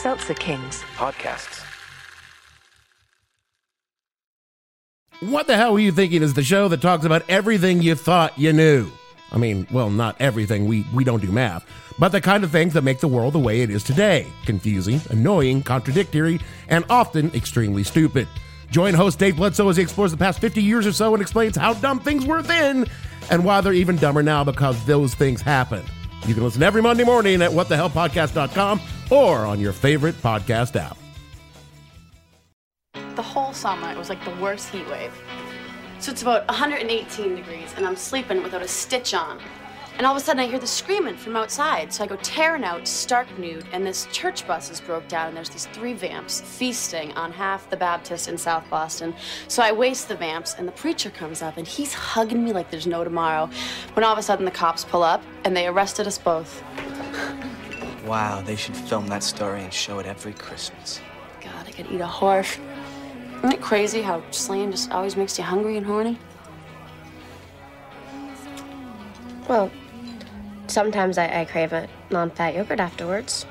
Seltzer Kings. Podcasts. What the hell were you thinking is the show that talks about everything you thought you knew? I mean, well, not everything, we, we don't do math, but the kind of things that make the world the way it is today confusing, annoying, contradictory, and often extremely stupid. Join host Dave Bledsoe as he explores the past 50 years or so and explains how dumb things were then and why they're even dumber now because those things happen. You can listen every Monday morning at whatthehellpodcast.com or on your favorite podcast app. The whole summer, it was like the worst heat wave. So it's about 118 degrees, and I'm sleeping without a stitch on. And all of a sudden, I hear the screaming from outside. So I go tearing out, stark nude, and this church bus is broke down, and there's these three vamps feasting on half the Baptist in South Boston. So I waste the vamps, and the preacher comes up, and he's hugging me like there's no tomorrow. When all of a sudden, the cops pull up, and they arrested us both. Wow, they should film that story and show it every Christmas. God, I could eat a horse. Isn't it crazy how slaying just always makes you hungry and horny? Well, sometimes I, I crave a non fat yogurt afterwards.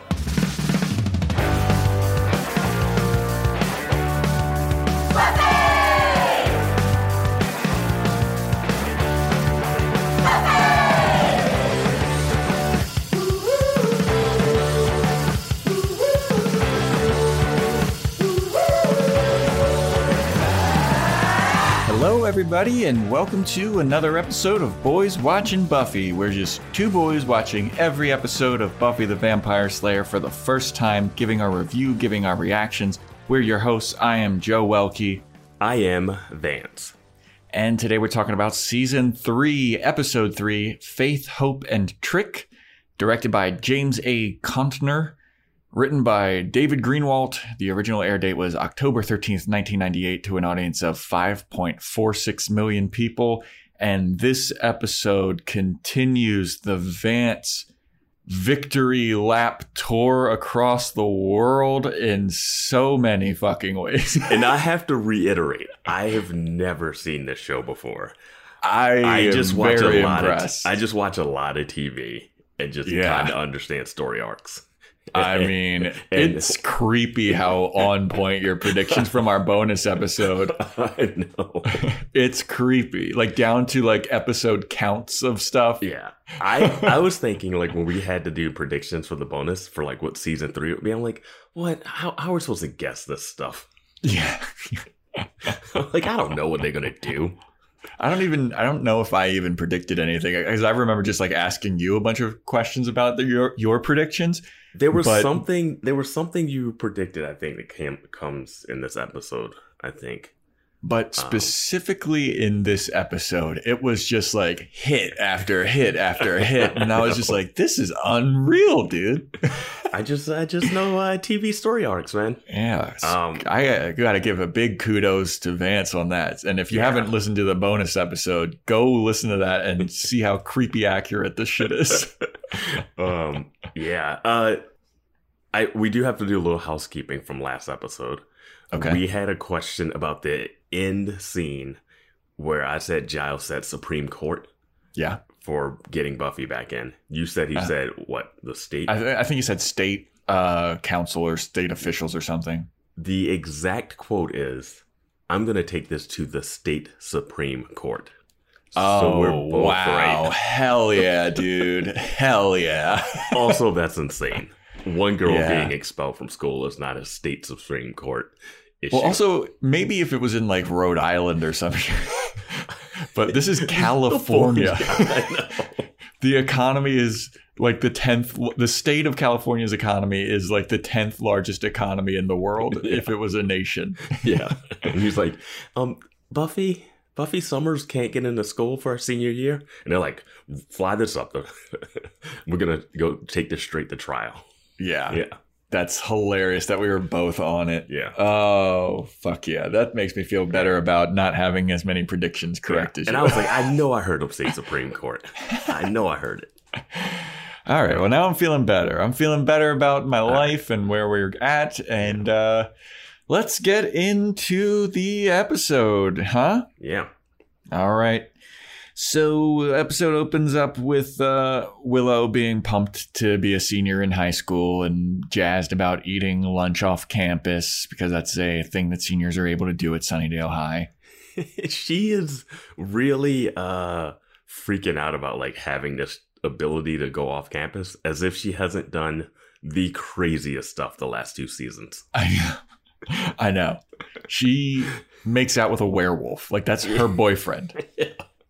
Everybody, and welcome to another episode of Boys Watching Buffy. We're just two boys watching every episode of Buffy the Vampire Slayer for the first time, giving our review, giving our reactions. We're your hosts. I am Joe Welkie. I am Vance. And today we're talking about season three, episode three Faith, Hope, and Trick, directed by James A. Contner, written by David Greenwalt. The original air date was October 13th, 1998, to an audience of 5.46 million people. And this episode continues the Vance victory lap tour across the world in so many fucking ways. And I have to reiterate, I have never seen this show before. I, I am just watch very a lot impressed. of I just watch a lot of TV and just Yeah. kind of understand story arcs. I mean, it's creepy how on point your predictions from our bonus episode. I know. It's creepy, like down to like episode counts of stuff. Yeah. I I was thinking like when we had to do predictions for the bonus for like what season three would be, I'm like, what how how are we supposed to guess this stuff? Yeah. like I don't know what they're gonna do. I don't even I don't know if I even predicted anything because I remember just like asking you a bunch of questions about the, your your predictions. There was But- something there was something you predicted, I think, that came comes in this episode, I think. But specifically in this episode, it was just like hit after hit after hit, and I was just like, "This is unreal, dude." I just I just know uh, TV story arcs, man. Yeah, Um, I got to give a big kudos to Vance on that. And if you Yeah. haven't listened to the bonus episode, go listen to that and see how creepy accurate this shit is. um yeah. Uh I we do have to do a little housekeeping from last episode. Okay. We had a question about the end scene where I said Giles said Supreme Court yeah, for getting Buffy back in. You said he Uh, said what the state I, th- I think he said state uh, council or state officials or something. the exact quote is I'm gonna take this to the state Supreme Court. Oh we're both wow! Hell yeah, dude! Hell yeah! also, that's insane. One girl Yeah. being expelled from school is not a state Supreme Court issue. Well, also maybe if it was in like Rhode Island or something, but this is California. The economy is like the 10th the state of california's economy is like the 10th largest economy in the world if it was a nation Yeah. And he's like, um, Buffy, Buffy Summers can't get into school for her senior year. And they're like, fly this up. We're going to go take this straight to trial. yeah Yeah. That's hilarious that we were both on it Yeah. oh fuck yeah that makes me feel better about not having as many predictions correct as and you And I was like, I know I heard him say Supreme Court. I know I heard it. all right well now i'm feeling better i'm feeling better about my life and where we're at and uh let's get into the episode huh Yeah. All right. So episode opens up with uh, Willow being pumped to be a senior in high school and jazzed about eating lunch off campus because that's a thing that seniors are able to do at Sunnydale High. she is really uh freaking out about like having this ability to go off campus as if she hasn't done the craziest stuff the last two seasons. I know. I know. She makes out with a werewolf. Like that's her boyfriend.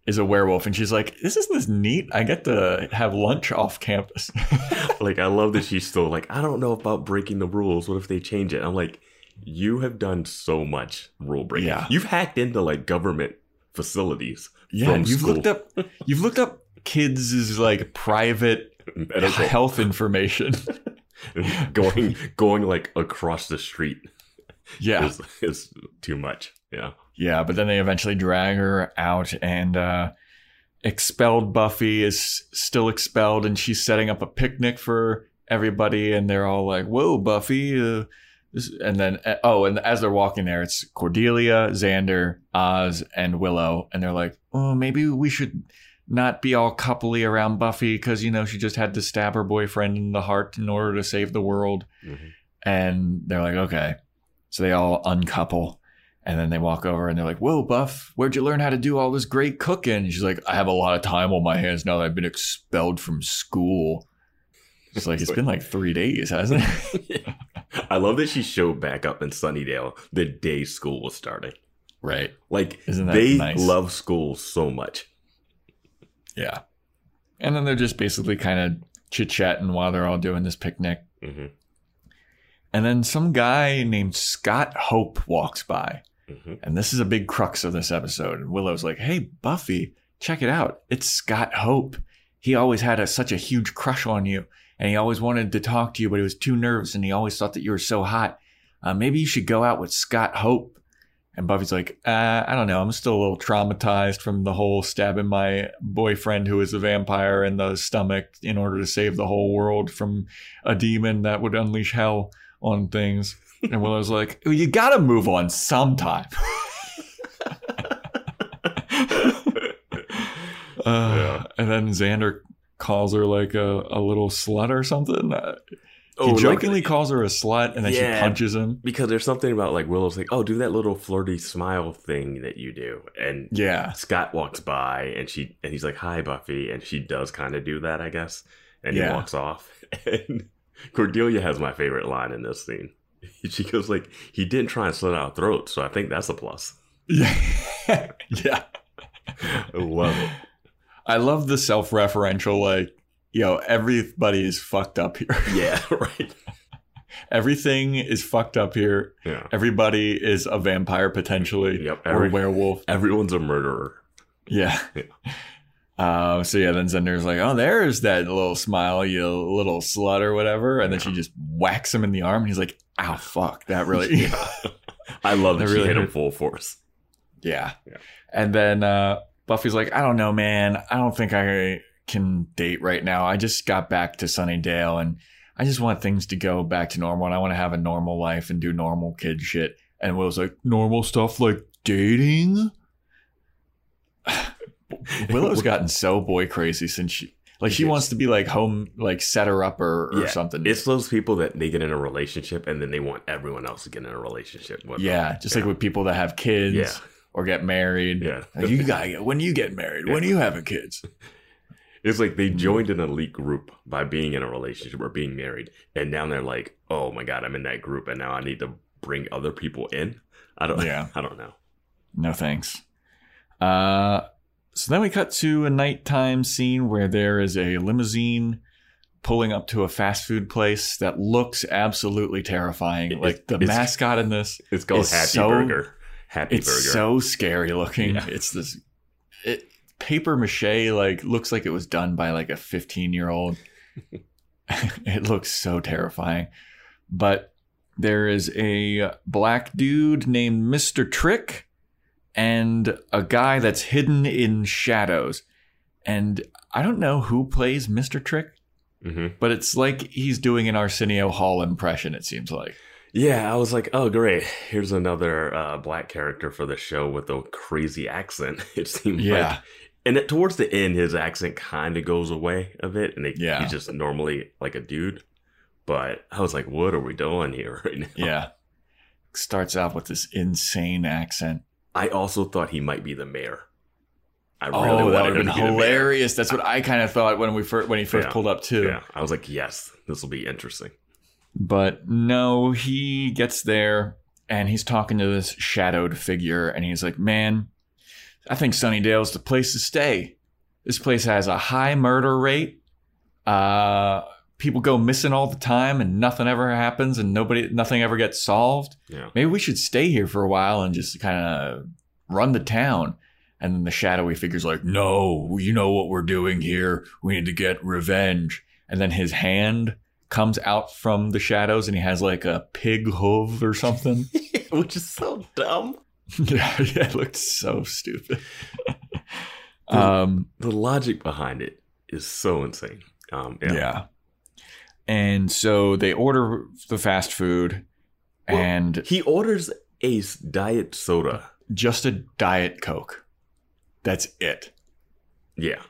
Is a werewolf, and she's like, "This isn't this neat. I get to have lunch off campus." like I love that she's still like, I don't know about breaking the rules. What if they change it? I'm like, you have done so much rule breaking. Yeah. You've hacked into like government facilities. yeah, you've school. looked up. You've looked up kids' like private medical health information. going going like across the street yeah, is, is too much. Yeah. Yeah, but then they eventually drag her out, and uh, expelled Buffy is still expelled, and she's setting up a picnic for everybody, and they're all like, "Whoa, Buffy!" Uh, and then uh, oh, and as they're walking there, it's Cordelia, Xander, Oz, and Willow, and they're like, "Oh, maybe we should." Not be all coupley around Buffy because you know she just had to stab her boyfriend in the heart in order to save the world. Mhm. And they're like, okay. So they all uncouple. And then they walk over and they're like, Whoa, Buff, where'd you learn how to do all this great cooking? And she's like, I have a lot of time on my hands now that I've been expelled from school. It's like, it's been like three days, hasn't it? I love that she showed back up in Sunnydale the day school was starting. right. Like they nice? love school so much. Yeah. And then they're just basically kind of chit chatting while they're all doing this picnic. hmm And then some guy named Scott Hope walks by. Hmm And this is a big crux of this episode. And Willow's like, hey, Buffy, check it out. It's Scott Hope. He always had a, such a huge crush on you. And he always wanted to talk to you, but he was too nervous and he always thought that you were so hot. Uh, maybe you should go out with Scott Hope. And Buffy's like, uh, I don't know. I'm still a little traumatized from the whole stabbing my boyfriend, who is a vampire, in the stomach in order to save the whole world from a demon that would unleash hell on things. And Willow's like, "Oh, you gotta move on sometime. Uh, And then Xander calls her like a, a little slut or something. Uh, Oh, he like- jokingly calls her a slut and then Yeah. she punches him. because there's something about like Willow's like, oh, do that little flirty smile thing that you do, and Yeah. Scott walks by and she and he's like, "Hi, Buffy," and she does kind of do that, I guess, and he walks off. And Cordelia has my favorite line in this scene. She goes like, "He didn't try and slit our throats, so I think that's a plus." Yeah. yeah. I love it. I love the self referential, like, yo, everybody is fucked up here. Yeah, right. Everything is fucked up here. Yeah, Everybody is a vampire potentially Yep, or every- a werewolf. everyone's a murderer. Yeah. Uh, so yeah, then Xander's like, "Oh, there's that little smile, you little slut or whatever," and then she just whacks him in the arm, and he's like, "Ow, fuck, that really." Yeah. I love that That she really hit him full force. Yeah. Yeah. And then uh, Buffy's like, I don't know, man. I don't think I can date right now. I just got back to Sunnydale and I just want things to go back to normal and I want to have a normal life and do normal kid shit. And Will's like, normal stuff like dating? Willow's gotten so boy crazy since she. Like she wants to be like home, like set her up or, or Yeah, something. It's those people that they get in a relationship and then they want everyone else to get in a relationship with. them. yeah, just like with people that have kids Yeah. or get married. Yeah. Like, you gotta when you get married. When are you having kids? It's like Mm-hmm. they joined an elite group by being in a relationship or being married, and now they're like, "Oh my god, I'm in that group, and now I need to bring other people in." I don't. Yeah. I don't know. No thanks. Uh, so then we cut to a nighttime scene where there is a limousine pulling up to a fast food place that looks absolutely terrifying. It- like the it's- mascot in this It's called It's Happy so- Burger. Happy it's Burger. so scary looking. Yeah. It's this it paper mache like looks like it was done by like a 15 year old. it looks so terrifying. But there is a black dude named Mr. Trick and a guy that's hidden in shadows. And I don't know who plays Mr. Trick, hmm but it's like he's doing an Arsenio Hall impression, it seems like. Yeah, I was like, "Oh, great! Here's another uh, black character for the show with a crazy accent." It seemed Yeah. like And it, towards the end, his accent kind of goes away a bit, and it, Yeah. he's just normally like a dude. But I was like, what are we doing here right now? Yeah. Starts out with this insane accent. I also thought he might be the mayor. I Oh, really that wanted would have been hilarious. That's what I kind of thought when we first when he first Yeah. pulled up too. Yeah, I was like, yes, this will be interesting. But no, he gets there and he's talking to this shadowed figure and he's like, Man, I think Sunnydale's the place to stay. This place has a high murder rate. Uh people go missing all the time and nothing ever happens and nobody nothing ever gets solved. Yeah. Maybe we should stay here for a while and just kind of run the town. And then the shadowy figure's like, No, you know what we're doing here. We need to get revenge. And then his hand comes out from the shadows and he has like a pig hoof or something. Which is so dumb. yeah, yeah, it looked so stupid. um, The logic behind it is so insane. Um, yeah. yeah. And so they order the fast food Well, and He orders a diet soda. just a Diet Coke. That's it. Yeah.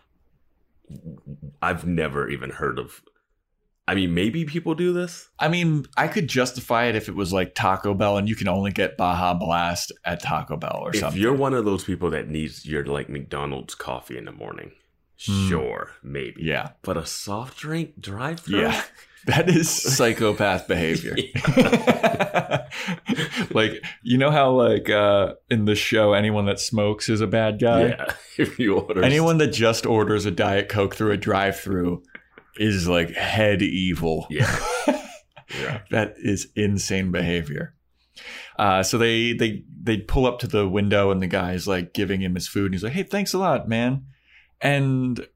I've never even heard of. I mean, maybe people do this. I mean, I could justify it if it was like Taco Bell and you can only get Baja Blast at Taco Bell or If something. you're one of those people that needs your like McDonald's coffee in the morning. Sure, maybe. Yeah. But a soft drink drive through? Yeah. That is psychopath behavior. like, you know how like uh in the show anyone that smokes is a bad guy? Yeah. If you order Anyone that just orders a Diet Coke through a drive-through is like head evil. Yeah. Yeah. that is insane behavior. Uh, so they they they pull up to the window and the guy's like giving him his food and he's like, "Hey, thanks a lot, man." And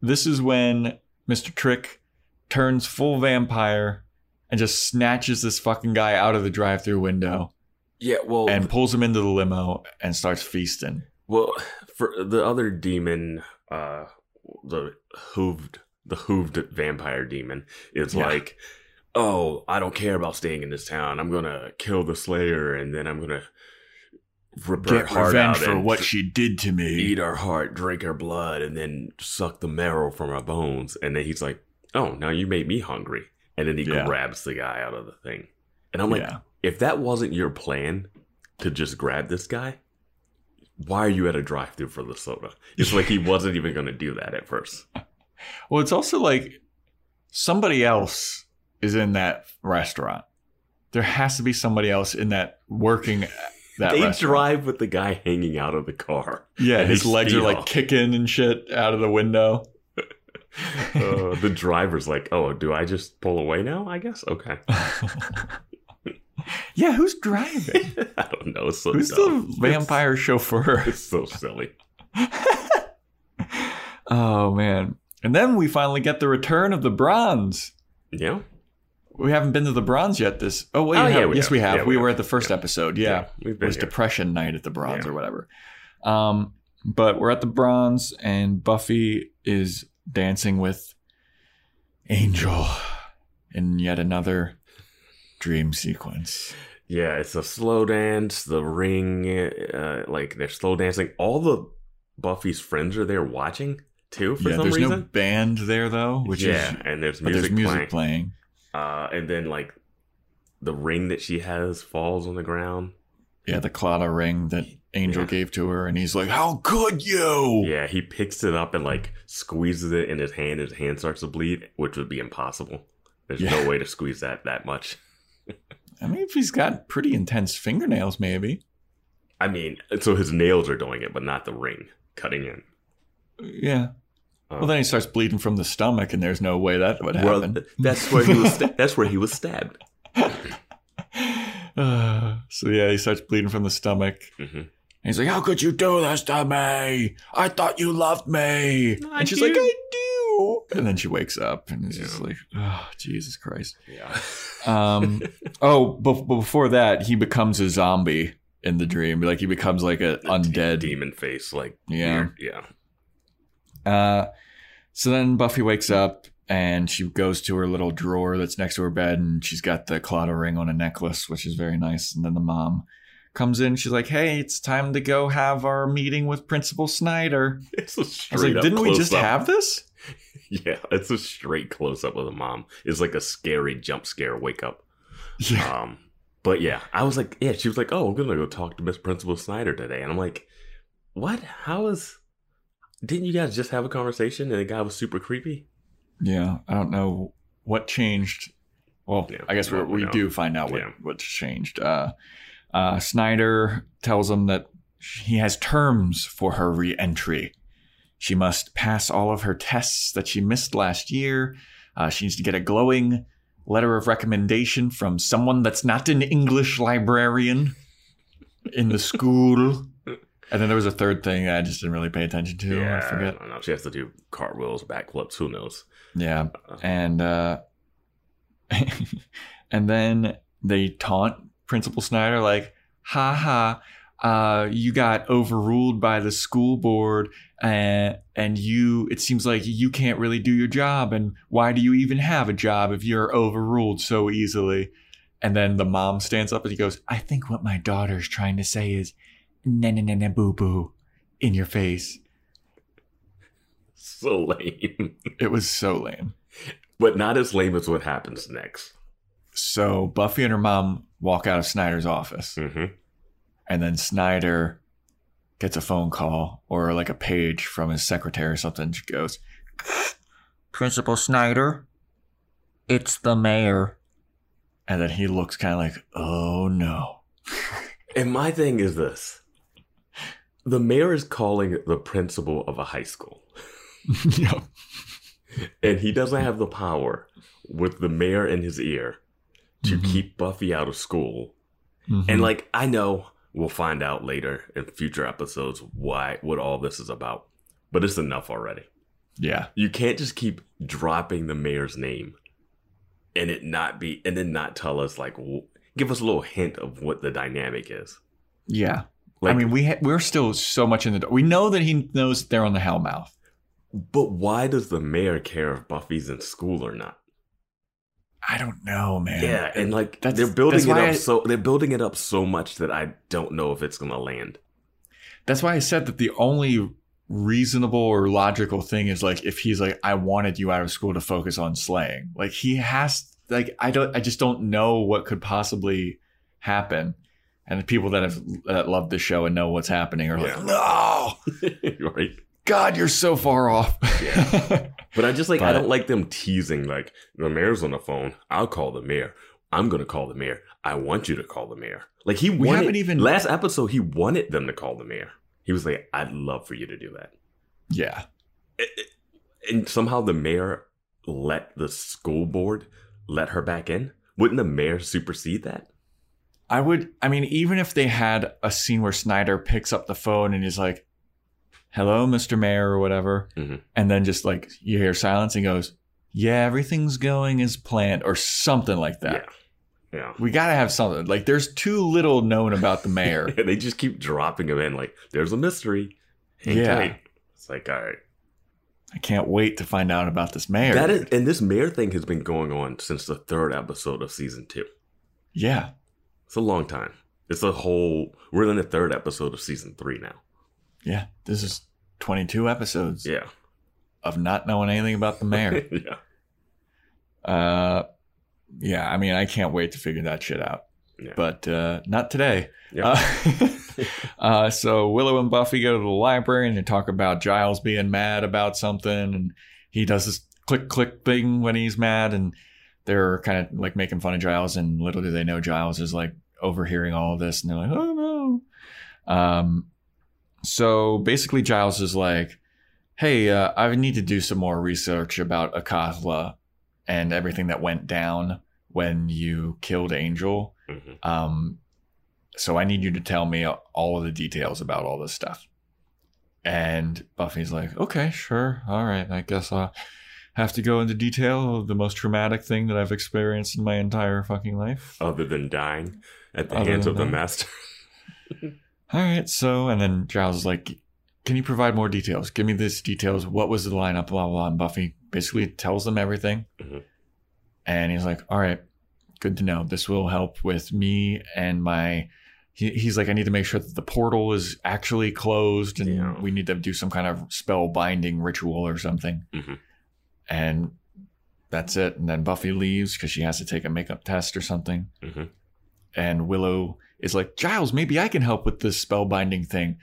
this is when Mr. Trick turns full vampire and just snatches this fucking guy out of the drive-through window Yeah, well, and pulls him into the limo and starts feasting. well, for the other demon, uh, the hooved, the hooved vampire demon is Yeah. like, oh, I don't care about staying in this town. I'm gonna kill the Slayer, and then I'm gonna rip her Get heart revenge out for what she did to me. eat her heart, drink her blood, and then suck the marrow from her bones. And then he's like, "Oh, now you made me hungry." And then he Yeah. grabs the guy out of the thing. And I'm like, Yeah. if that wasn't your plan to just grab this guy, why are you at a drive-through for the soda? It's like he wasn't even going to do that at first. Well, it's also like somebody else is in that restaurant. There has to be somebody else in that working they restaurant. drive with the guy hanging out of the car. yeah, his legs are like kicking and shit out of the window. Uh, the driver's like, "Oh, do I just pull away now? I guess okay." yeah, who's driving? I don't know. So Who's dumb. the vampire chauffeur? It's so silly. oh man! And then we finally get the return of the bronze. Yeah. We haven't been to the bronze yet. This oh wait, Oh, yeah, we yes have. we have. Yeah, we we were at the first Yeah. episode. Yeah, it was here. depression night at the bronze or whatever. Um, but we're at the bronze, and Buffy is dancing with Angel in yet another dream sequence. Yeah, it's a slow dance. The ring, uh, like they're slow dancing. All the Buffy's friends are there watching too for yeah, some there's no reason. band there though, which yeah, is and there's music, there's music playing. playing. Uh, and then like the ring that she has falls on the ground. Yeah, the Claddagh ring that Angel Yeah. gave to her, and he's like, "How could you?" Yeah, he picks it up and like squeezes it in his hand. His hand starts to bleed, which would be impossible. There's Yeah. no way to squeeze that that much. I mean, if he's got pretty intense fingernails, maybe. I mean, so his nails are doing it, but not the ring cutting in. Yeah. Um, Well, then he starts bleeding from the stomach, and there's no way that would happen. well, happen. that's where he was. sta- that's where he was stabbed. Uh, so yeah, he starts bleeding from the stomach. hmm And he's like, "How could you do this to me? I thought you loved me." I and she's do. like, "I do." And then she wakes up and is just like, "Oh, Jesus Christ." Yeah. Um. oh, but, but before that, he becomes a zombie in the dream. Like he becomes like a undead. demon face, like Yeah. weird- yeah. Uh, so then Buffy wakes up and she goes to her little drawer that's next to her bed and she's got the Claddagh ring on a necklace, which is very nice. And then the mom comes in. She's like, "Hey, it's time to go have our meeting with Principal Snyder." It's a I was straight like, up "Didn't we just close-up. have this?" Yeah, it's a straight close up of the mom. It's like a scary jump scare wake up. Yeah. Um, but yeah, I was like, yeah, she was like, oh, I'm gonna go talk to Miss Principal Snyder today, and I'm like, what? How is? Didn't you guys just have a conversation and the guy was super creepy? Yeah, I don't know what changed. Well, Yeah, I guess we, we do find out what, Yeah. what's changed. Uh, uh, Snyder tells him that he has terms for her re-entry. She must pass all of her tests that she missed last year. Uh, she needs to get a glowing letter of recommendation from someone that's not an English librarian in the school. And then there was a third thing I just didn't really pay attention to. yeah, I forget. don't know. She has to do cartwheels, backflips. Who knows? Yeah. And uh and then they taunt Principal Snyder like, ha ha, uh, you got overruled by the school board and and you it seems like you can't really do your job and why do you even have a job if you're overruled so easily? And then the mom stands up and he goes, I think what my daughter's trying to say is na na na na boo boo in your face. So lame, It was so lame. but not as lame as what happens next. So Buffy and her mom walk out of Snyder's office, hmm and then Snyder gets a phone call or like a page from his secretary or something. She goes, Principal Snyder, it's the mayor. And then he looks kind of like, oh no. And my thing is this: the mayor is calling the principal of a high school. yep. and he doesn't have the power with the mayor in his ear to Mhm. keep Buffy out of school. Mhm. And like I know we'll find out later in future episodes why what all this is about. But it's enough already. yeah. You can't just keep dropping the mayor's name and it not be and then not tell us like give us a little hint of what the dynamic is. Yeah. Like I mean, we ha- we're still so much in the. dark. We know that he knows they're on the Hellmouth. but why does the mayor care if Buffy's in school or not? I don't know, man. Yeah, and like That's- they're building it up I- so they're building it up so much that I don't know if it's gonna land. That's why I said that the only reasonable or logical thing is like if he's like, I wanted you out of school to focus on slaying. Like he has like I don't I just don't know what could possibly happen. And the people that have that love the show and know what's happening are like, no, right? God, you're so far off. Yeah. But I just like I don't like them teasing like the mayor's on the phone. I'll call the mayor. I'm gonna call the mayor. I want you to call the mayor. Like he We wanted haven't even- last episode. He wanted them to call the mayor. He was like, "I'd love for you to do that." yeah. It- it- and somehow the mayor let the school board let her back in. Wouldn't the mayor supersede that? I would I mean, even if they had a scene where Snyder picks up the phone and he's like, Hello, Mr. Mayor, or whatever, Mhm. and then just like you hear silence and he goes, Yeah, everything's going as planned, or something like that. Yeah, yeah. We gotta have something. Like there's too little known about the mayor. they just keep dropping him in like there's a mystery. Hang Yeah. tight. It's like all right. I can't wait to find out about this mayor. That is, and this mayor thing has been going on since the third episode of season two. yeah. It's a long time. It's a whole. We're in the third episode of season three now. Yeah. This is 22 episodes Yeah, of not knowing anything about the mayor. yeah, uh yeah, I mean I can't wait to figure that shit out. yeah. But uh not today. Yeah. Uh, uh, so Willow and Buffy go to the library and they talk about Giles being mad about something, and he does this click click thing when he's mad, and they're kind of like making fun of Giles, and little do they know Giles is like overhearing all of this, and they're like, oh no. Um, so basically, Giles is like, hey, uh, I need to do some more research about Acathla and everything that went down when you killed Angel. Mhm. Um, so I need you to tell me all of the details about all this stuff. And Buffy's like, okay, sure. All right. I guess I'll have to go into detail of the most traumatic thing that I've experienced in my entire fucking life. Other than dying at the Other hands of the master. All right. So, and then Giles is like, can you provide more details? Give me this details. What was the lineup? Blah, blah, blah. And Buffy basically tells them everything. Mhm. And he's like, all right, good to know. This will help with me and my he, he's like, I need to make sure that the portal is actually closed, and Yeah. we need to do some kind of spell binding ritual or something. Mhm. And that's it. And then Buffy leaves because she has to take a makeup test or something. Mhm. And Willow is like, Giles, maybe I can help with this spell binding thing.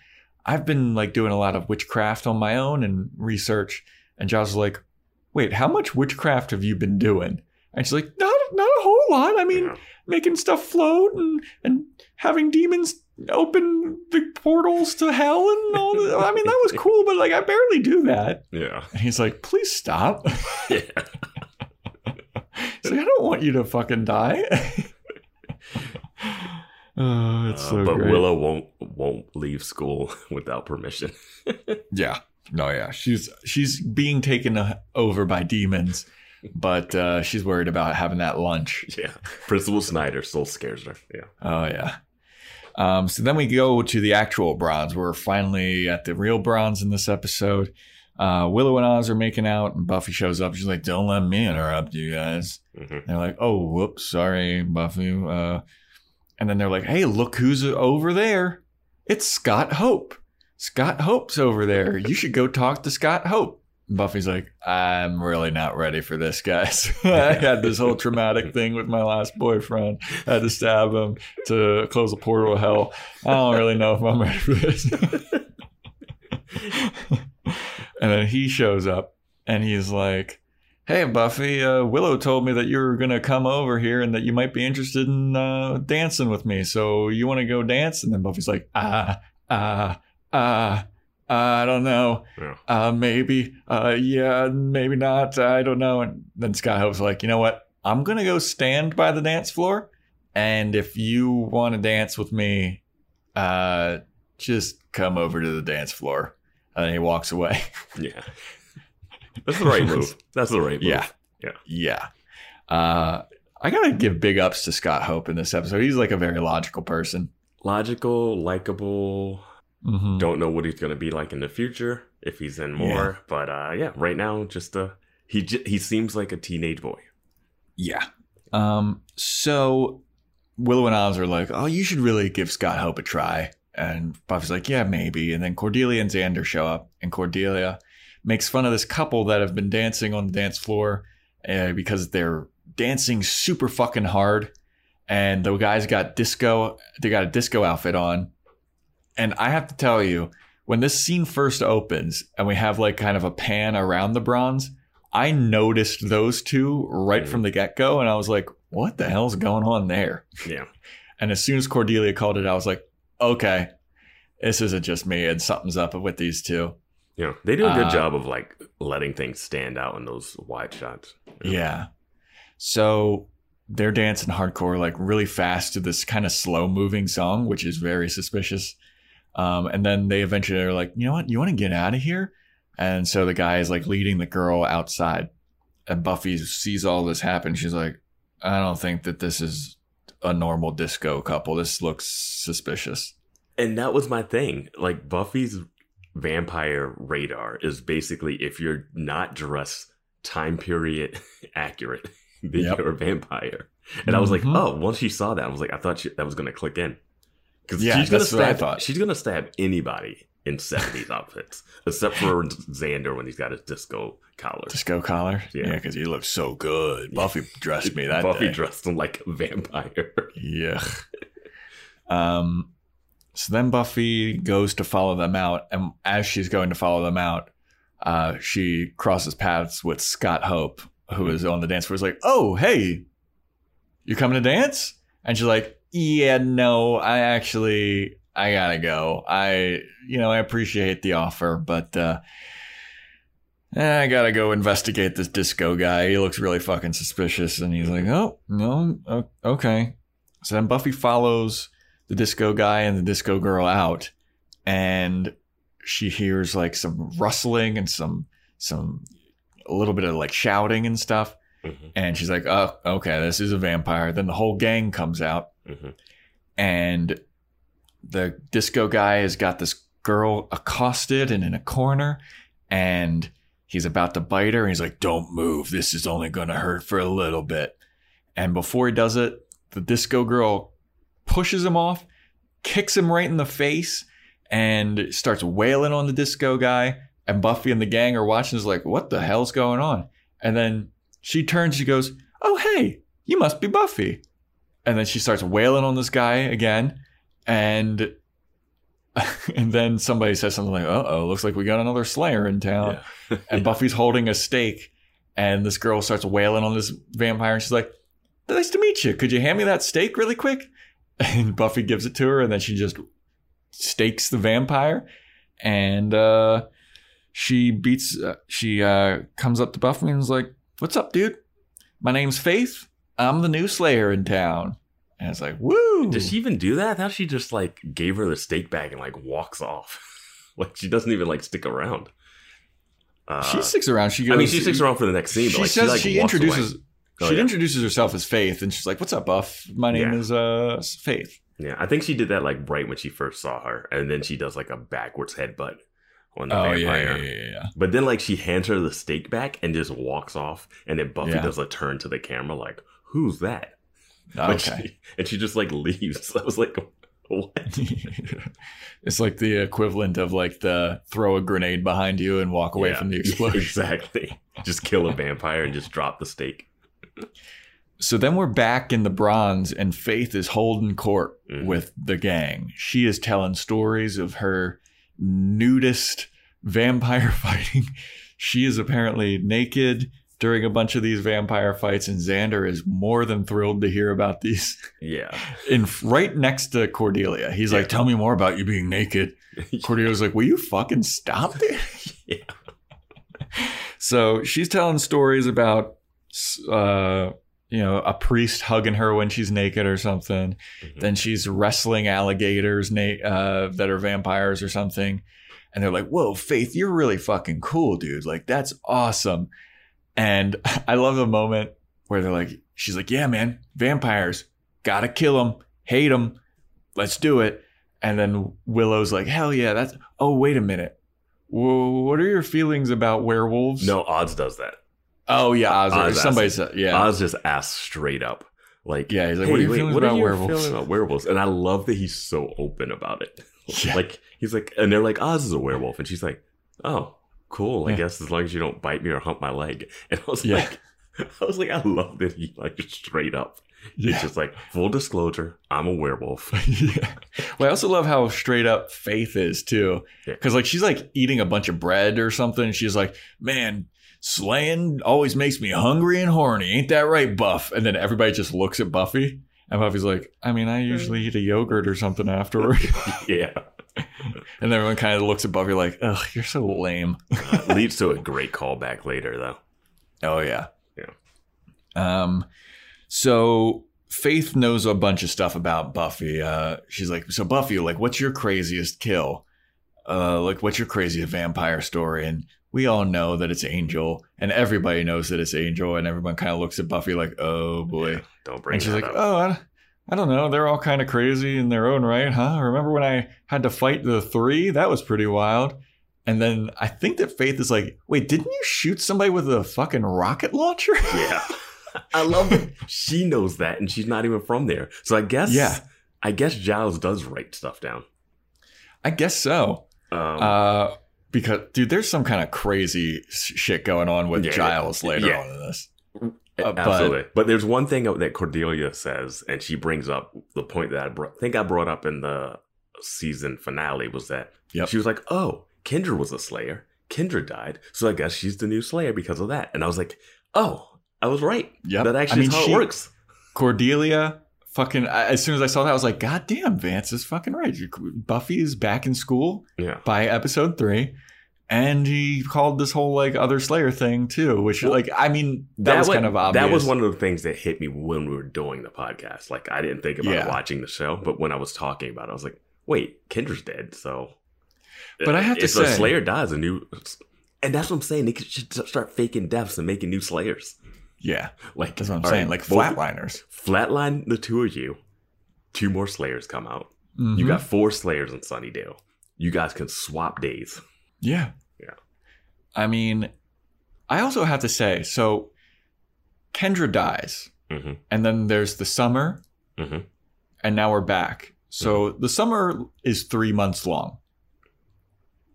I've been like doing a lot of witchcraft on my own and research. And Giles is like, wait, how much witchcraft have you been doing? And she's like, not, not a whole lot. I mean, Yeah. making stuff float and, and having demons open the portals to hell and all that. I mean, that was cool, but like, I barely do that. Yeah. And he's like, please stop. Yeah. He's like, I don't want you to fucking die. oh, it's Uh, so but great. Willow won't won't leave school without permission. Yeah. No, yeah. She's she's being taken over by demons, but uh, she's worried about having that lunch. yeah. Principal Snyder still scares her. Yeah. Oh yeah. Um, so then we go to the actual bronze. We're finally at the real bronze in this episode. Uh, Willow and Oz are making out, and Buffy shows up. She's like, "Don't let me interrupt you guys." hmm They're like, "Oh, whoops, sorry, Buffy." Uh, and then they're like, "Hey, look who's over there! It's Scott Hope. Scott Hope's over there. You should go talk to Scott Hope." Buffy's like, "I'm really not ready for this, guys. I had this whole traumatic thing with my last boyfriend. I had to stab him to close a portal of hell. I don't really know if I'm ready for this." and then he shows up, and he's like hey buffy uh, willow told me that you were going to come over here and that you might be interested in uh, dancing with me so you want to go dance and then buffy's like ah ah ah i don't know Yeah. uh, maybe uh, yeah maybe not i don't know and then sky hope's like you know what i'm going to go stand by the dance floor and if you want to dance with me uh, just come over to the dance floor and then he walks away Yeah. That's the right move. That's the right move. Yeah. Yeah. Yeah. Uh, I gotta give big ups to Scott Hope in this episode. He's like a very logical person. Logical, likable. Mm-hmm. Don't know what he's going to be like in the future if he's in more. But uh, yeah, right now, just uh, he j- he seems like a teenage boy. Yeah. Um. So Willow and Oz are like, "Oh, you should really give Scott Hope a try." And Buffy's like, "Yeah, maybe." And then Cordelia and Xander show up, and Cordelia makes fun of this couple that have been dancing on the dance floor uh, because they're dancing super fucking hard, and the guys got disco. They got a disco outfit on, and I have to tell you, when this scene first opens, and we have like kind of a pan around the bronze. I noticed those two right from the get go, and I was like, "What the hell's going on there?" Yeah. And as soon as Cordelia called it, I was like, "Okay, this isn't just me, and something's up with these two. Yeah. They do a good Uh, job of like letting things stand out in those wide shots. Yeah. So they're dancing hardcore, like really fast to this kind of slow moving song, which is very suspicious. Um, and then they eventually are like, you know what? You want to get out of here? And so the guy is like leading the girl outside. And Buffy sees all this happen. She's like, I don't think that this is a normal disco couple. This looks suspicious. And that was my thing. Like Buffy's vampire radar is basically if you're not dressed time period accurate, then Yep. you're a vampire. And I was like, Mhm. oh, once she saw that, I was like, I thought she, that was gonna click in. Because Yeah, she's gonna that's what I stab thought. she's gonna stab anybody in 70s outfits. Except for Xander when he's got his disco collar. Disco collar? Yeah. Yeah, because he looks so good. Buffy dressed me that Buffy day. dressed him like a vampire. Yeah. Um, so then Buffy goes to follow them out, and as she's going to follow them out, uh, she crosses paths with Scott Hope, who is on the dance floor. Is like, "Oh, hey, you coming to dance?" And she's like, "Yeah, no, I actually, I gotta go. I, you know, I appreciate the offer, but uh, I gotta go investigate this disco guy. He looks really fucking suspicious." And he's like, "Oh, no, okay." So then Buffy follows the disco guy and the disco girl out, and she hears like some rustling and some some a little bit of like shouting and stuff. Mhm, And she's like, "Oh, okay, this is a vampire." Then the whole gang comes out, mhm. and the disco guy has got this girl accosted and in a corner, and he's about to bite her. And he's like, "Don't move. This is only going to hurt for a little bit." And before he does it, the disco girl pushes him off kicks him right in the face and starts wailing on the disco guy. And Buffy and the gang are watching, is like, what the hell's going on? And then she turns, she goes, Oh, hey, you must be Buffy. And then she starts wailing on this guy again. And and then somebody says something like, uh oh, looks like we got another Slayer in town. and Buffy's holding a stake, And this girl starts wailing on this vampire. And she's like, Nice to meet you. Could you hand me that stake really quick? And Buffy gives it to her. And then she just stakes the vampire. And uh, she beats, uh, she uh, comes up to Buffy and is like, What's up, dude? My name's Faith. I'm the new Slayer in town. And it's like, woo. Did she even do that? I thought she just like gave her the stake bag and like walks off. like she doesn't even like stick around. Uh, she sticks around. She goes, I mean, she sticks around for the next scene. She but like, says she, like, she introduces. Oh, she yeah. introduces herself as Faith, and she's like, "What's up, Buff? My name Yeah. is uh Faith." Yeah, I think she did that like right when she first saw her, and then she does like a backwards headbutt on the Oh yeah, vampire. yeah, yeah, yeah. But then like she hands her the stake back and just walks off, and then Buffy does a turn to the camera like, "Who's that?" Okay. she- and she just like leaves. I was like, "What?" it's like the equivalent of like the throw a grenade behind you and walk away Yeah. from the explosion. exactly. Just kill a vampire and just drop the stake. So then we're back in the bronze, and Faith is holding court Mhm. with the gang. She is telling stories of her nudist vampire fighting. She is apparently naked during a bunch of these vampire fights, and Xander is more than thrilled to hear about these. Yeah. In right next to Cordelia, he's like, "Tell me more about you being naked." Cordelia's like, "Will you fucking stop it?" Yeah. So she's telling stories about, uh, you know, a priest hugging her when she's naked or something. Mhm. Then she's wrestling alligators uh, that are vampires or something. And they're like, whoa, Faith, you're really fucking cool, dude. Like, that's awesome. And I love the moment where they're like, she's like, yeah, man, vampires, gotta kill them, hate them, let's do it. And then Willow's like, hell yeah, that's, oh, wait a minute. Whoa, what are your feelings about werewolves? No, Oz does that. Oh, yeah, Oz. Oz somebody asks- said, yeah. Oz just asks straight up. Like, Yeah, he's like, "What are your feelings what about your werewolves?" about werewolves? And I love that he's so open about it. Yeah. Like, he's like, and they're like, Oz is a werewolf. And she's like, oh, cool. I guess as long as you don't bite me or hump my leg. And I was Yeah. like, I was like, I love that he like straight up. yeah. It's just like full disclosure, I'm a werewolf. yeah. Well, I also love how straight up Faith is too, Yeah. because like she's like eating a bunch of bread or something. She's like, "Man, slaying always makes me hungry and horny, ain't that right, Buff?" And then everybody just looks at Buffy, and Buffy's like, "I mean, I usually eat a yogurt or something afterward." yeah. and everyone kind of looks at Buffy like, "Ugh, you're so lame." Uh, leads to a great callback later though. Oh yeah. Yeah. Um so Faith knows a bunch of stuff about Buffy. Uh she's like, "So Buffy, like what's your craziest kill? Uh like what's your craziest vampire story?" And we all know that it's Angel, and everybody knows that it's Angel, and everyone kind of looks at Buffy like, "Oh boy." Yeah, don't bring and she's like, up. "Oh, I, don't know. They're all kind of crazy in their own right, huh? Remember when I had to fight the three? That was pretty wild." And then I think that Faith is like, "Wait, didn't you shoot somebody with a fucking rocket launcher?" Yeah. I love that she knows that and she's not even from there. So I guess Yeah. I guess Giles does write stuff down. I guess so. Um, Uh, because dude, there's some kind of crazy shit going on with Yeah, Giles later yeah. on in this. Uh, but- Absolutely. But, there's one thing that Cordelia says, and she brings up the point that I brought, think I brought up in the season finale was that Yep. she was like, "Oh, Kendra was a Slayer. Kendra died, so I guess she's the new Slayer because of that." And I was like, "Oh, I was right. Yep. That I actually mean, is how she- it works." Cordelia, fucking. As soon as I saw that, I was like, God damn, Vance is fucking right. Buffy is back in school Yeah. by episode three. And he called this whole like other Slayer thing too, which like I mean that, was wa- kind of obvious. That was one of the things that hit me when we were doing the podcast. Like I didn't think about Yeah. watching the show, but when I was talking about it, I was like, "Wait, Kendra's dead." So, But I have to if a say- Slayer dies, a new, and that's what I'm saying. They should start faking deaths and making new Slayers. yeah, Like that's what I'm saying. right, Like flatliners. Flatline the two of you. Two more Slayers come out. You Mhm. got four Slayers in Sunnydale. You guys can swap days. Yeah. Yeah. I mean, I also have to say, so Kendra dies, hmm and then there's the summer, hmm and now we're back. So the summer is three months long.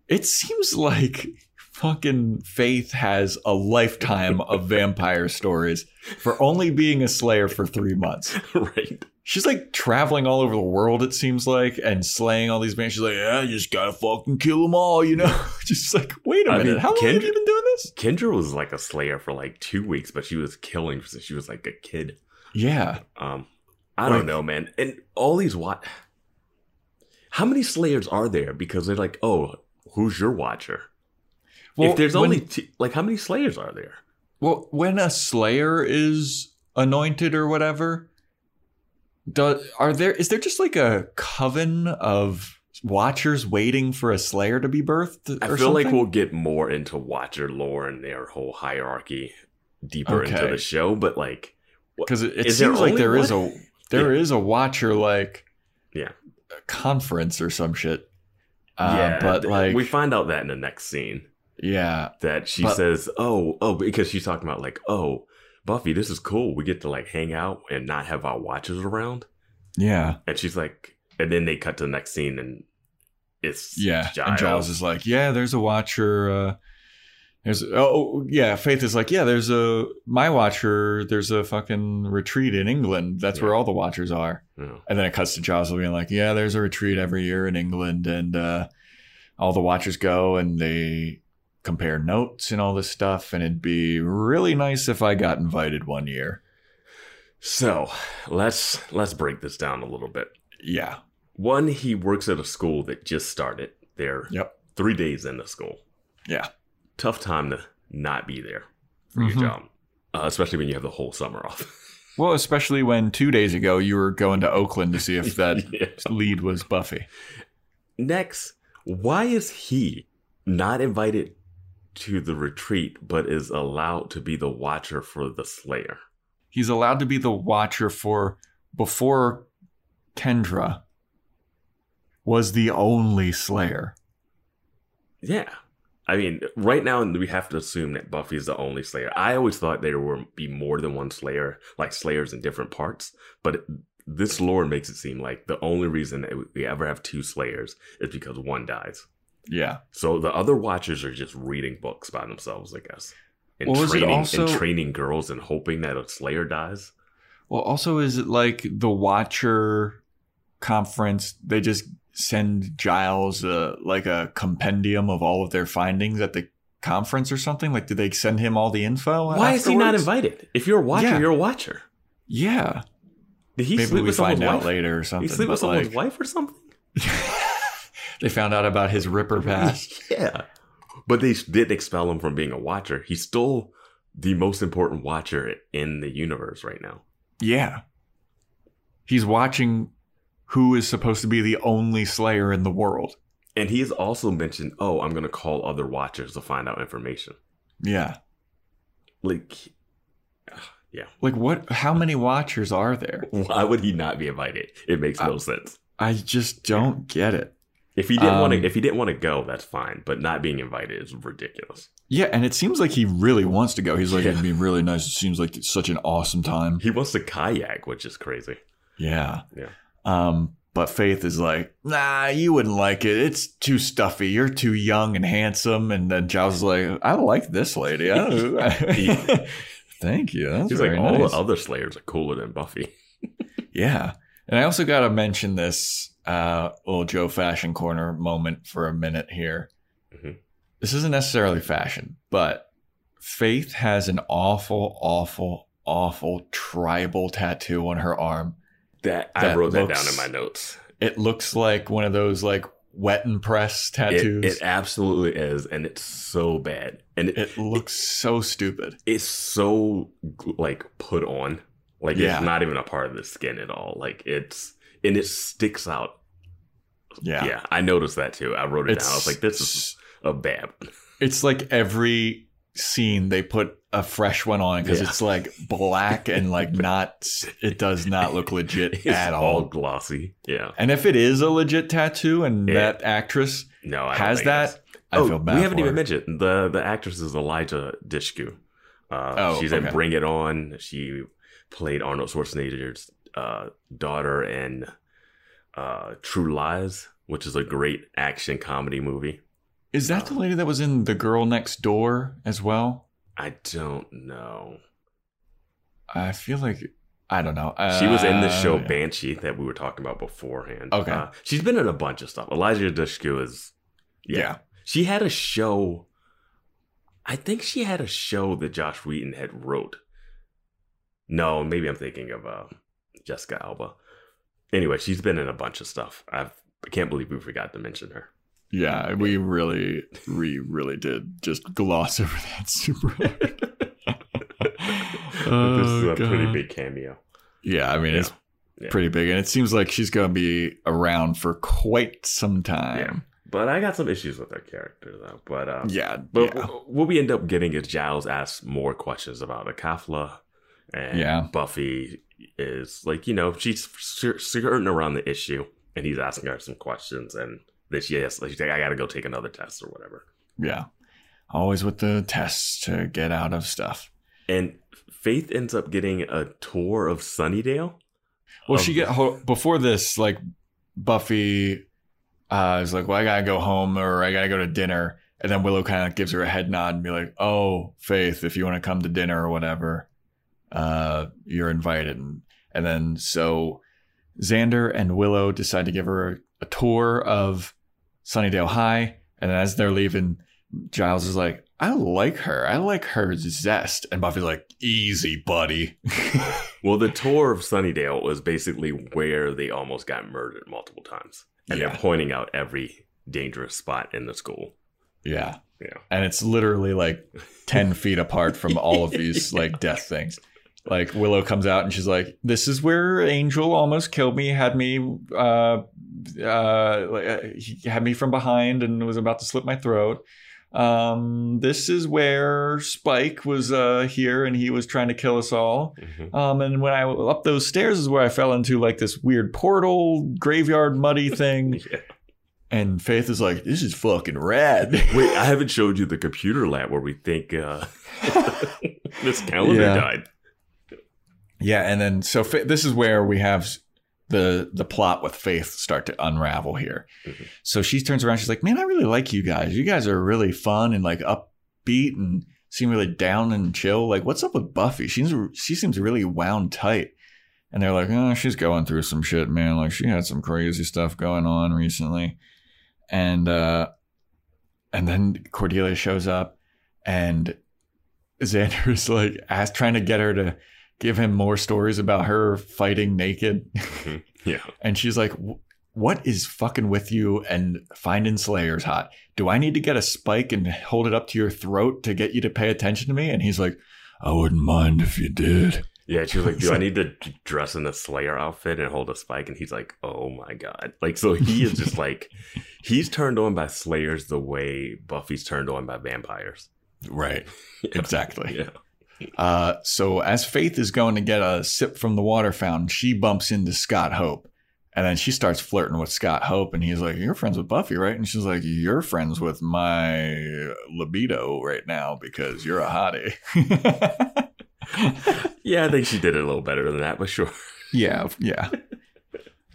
It seems like fucking Faith has a lifetime of vampire stories for only being a slayer for three months. right. She's like traveling all over the world, it seems like, and slaying all these vampires. She's like, yeah, you just gotta fucking kill them all, you know? just like, wait a I minute, mean, how long have you been doing this? Kendra was like a slayer for like two weeks, but she was killing since she was like a kid. Yeah. Um, I Like- don't know, man. And all these what? How many slayers are there? Because they're like, oh, who's your watcher? Well, if there's when- only two, like, how many slayers are there? Well, when a slayer is anointed or whatever, do, are there is there just like a coven of watchers waiting for a slayer to be birthed? I feel like we'll get more into watcher lore and their whole hierarchy deeper into the show, but like, because it, it is there seems like there is one? a there is a watcher like Yeah. conference or some shit. Uh, yeah, but like we find out that in the next scene. yeah, that she But- says, "Oh, oh," because she's talking about like, "Oh, Buffy, this is cool. We get to like hang out and not have our watches around." yeah, And she's like, and then they cut to the next scene and it's yeah. Giles. And Giles is like, yeah, there's a watcher. Uh, there's oh yeah. Faith is like, yeah, there's a my watcher. There's a fucking retreat in England. That's where all the watchers are. Yeah. And then it cuts to Giles being like, yeah, there's a retreat every year in England, and uh, all the watchers go and they compare notes and all this stuff. And it'd be really nice if I got invited one year. So let's let's break this down a little bit. Yeah. One, he works at a school that just started. They're Yep. three days into school. Yeah. Tough time to not be there for your Mhm. job, uh, especially when you have the whole summer off. Well, especially when two days ago you were going to Oakland to see if that Yeah. lead was Buffy. Next, why is he not invited to the retreat but is allowed to be the watcher for the Slayer? He's allowed to be the watcher for before Kendra was the only Slayer. Yeah. I mean, right now we have to assume that Buffy is the only Slayer. I always thought there would be more than one Slayer, like Slayers in different parts, but this lore makes it seem like the only reason that we ever have two Slayers is because one dies. Yeah. So the other Watchers are just reading books by themselves, I guess. And Well, training also- and training girls and hoping that a Slayer dies. Well, also, is it like the Watcher conference? They just send Giles uh, like a compendium of all of their findings at the conference or something? Like, did they send him all the info? Why is he not invited? If you're a Watcher, Yeah. you're a Watcher. Yeah, Did he maybe sleep we with find someone's out wife? later or Did something. he sleep with someone's like, wife or something? they found out about his Ripper past. Yeah. But they didn't expel him from being a watcher. He's still the most important watcher in the universe right now. yeah, he's watching who is supposed to be the only Slayer in the world. And he has also mentioned, oh, I'm going to call other watchers to find out information. Yeah, Like, yeah. like what? How many Watchers are there? Why would he not be invited? It makes no sense. I just don't get it. If he didn't want Um, to, if he didn't want to go, that's fine. But not being invited is ridiculous. Yeah, and it seems like he really wants to go. He's like, Yeah. it'd be really nice. It seems like it's such an awesome time. He wants to kayak, which is crazy. Yeah. Yeah. Um, but Faith is like, nah, you wouldn't like it. It's too stuffy. You're too young and handsome. And then Giles is like, I like this lady. Thank you. That's He's like, very all nice. the other Slayers are cooler than Buffy. Yeah. And I also got to mention this uh, little Joe Fashion Corner moment for a minute here. Mhm. This isn't necessarily fashion, but Faith has an awful, awful, awful tribal tattoo on her arm. That I That wrote that down in my notes. It looks like one of those like wet and press tattoos. it absolutely is, and it's so bad, and it, It looks so stupid. it's so like put on, like Yeah. it's not even a part of the skin at all. Like it's and it sticks out. Yeah. Yeah, I noticed that too. I wrote it It's down. I was like, this is a bad. It's like every scene they put a fresh one on because Yeah. it's like black and like not. It does not look legit It's at all all. glossy. Yeah, And if it is a legit tattoo and Yeah. that actress no, has that. I oh, feel bad. we haven't even her. mentioned the the actress is Eliza Dushku. Uh, Oh, she's in. Bring It On. She played Arnold Schwarzenegger's uh, daughter in uh, True Lies, which is a great action comedy movie. Is that the lady that was in The Girl Next Door as well? I don't know. I feel like I don't know. She was in the show Uh, Banshee that we were talking about beforehand. Okay. Uh, she's been in a bunch of stuff. Eliza Dushku is, yeah. Yeah. She had a show. I think she had a show that Joss Whedon had wrote. No, maybe I'm thinking of uh, Jessica Alba. Anyway, she's been in a bunch of stuff. I've, I can't believe we forgot to mention her. Yeah, we really, we really did just gloss over that super hard. this is Oh, a pretty big cameo. Yeah, I mean it's Yeah. pretty big, and it seems like she's going to be around for quite some time. But I got some issues with her character though. But um, Yeah, But yeah. what we end up getting is Giles asks more questions about Acathla, and Yeah. Buffy is like, you know, she's skirting around the issue, and he's asking her some questions, and then she has, like, like, I got to go take another test or whatever. yeah. Always with the tests to get out of stuff. And Faith ends up getting a tour of Sunnydale. Well, Of- she get ho- before this, like Buffy uh, is like, "Well, I gotta go home or I gotta go to dinner," and then Willow kind of gives her a head nod and be like, "Oh, Faith, if you want to come to dinner or whatever, uh, you're invited." And, and then so Xander and Willow decide to give her a tour of Sunnydale High, and as they're leaving, Giles is like, "I like her. I like her zest," and Buffy's like, "Easy, buddy." Well, the tour of Sunnydale was basically where they almost got murdered multiple times, and Yeah. they're pointing out every dangerous spot in the school. yeah. Yeah. and it's literally like 10 feet apart from all of these like death things like willow comes out and she's like this is where angel almost killed me had me uh uh uh, he had me from behind and was about to slit my throat um this is where spike was uh here and he was trying to kill us all Mhm. um and when i up those stairs is where i fell into like this weird portal graveyard muddy thing Yeah. and faith is like this is fucking rad Wait, I haven't showed you the computer lab where we think uh, Miss Calendar Yeah. died. Yeah, and then so fa- this is where we have the the plot with Faith start to unravel here. Mhm. So she turns around, she's like, "Man, I really like you guys. You guys are really fun and like upbeat and seem really down and chill. Like, what's up with Buffy? She's she seems really wound tight." And they're like, "Oh, she's going through some shit, man. Like she had some crazy stuff going on recently." And uh and then Cordelia shows up and Xander's like ask, trying to get her to give him more stories about her fighting naked. Mm-hmm. Yeah. and she's like, What is fucking with you and finding Slayers hot? Do I need to get a spike and hold it up to your throat to get you to pay attention to me? And he's like, I wouldn't mind if you did. Yeah, she was like, Do I need to dress in a Slayer outfit and hold a spike? And he's like, Oh my God. Like, so he is just like, he's turned on by Slayers the way Buffy's turned on by vampires. Right. Exactly. Yeah. Uh, so as Faith is going to get a sip from the water fountain, she bumps into Scott Hope. And then she starts flirting with Scott Hope, and he's like, You're friends with Buffy, right? And she's like, You're friends with my libido right now because you're a hottie. Yeah, I think she did it a little better than that, but sure. yeah, yeah.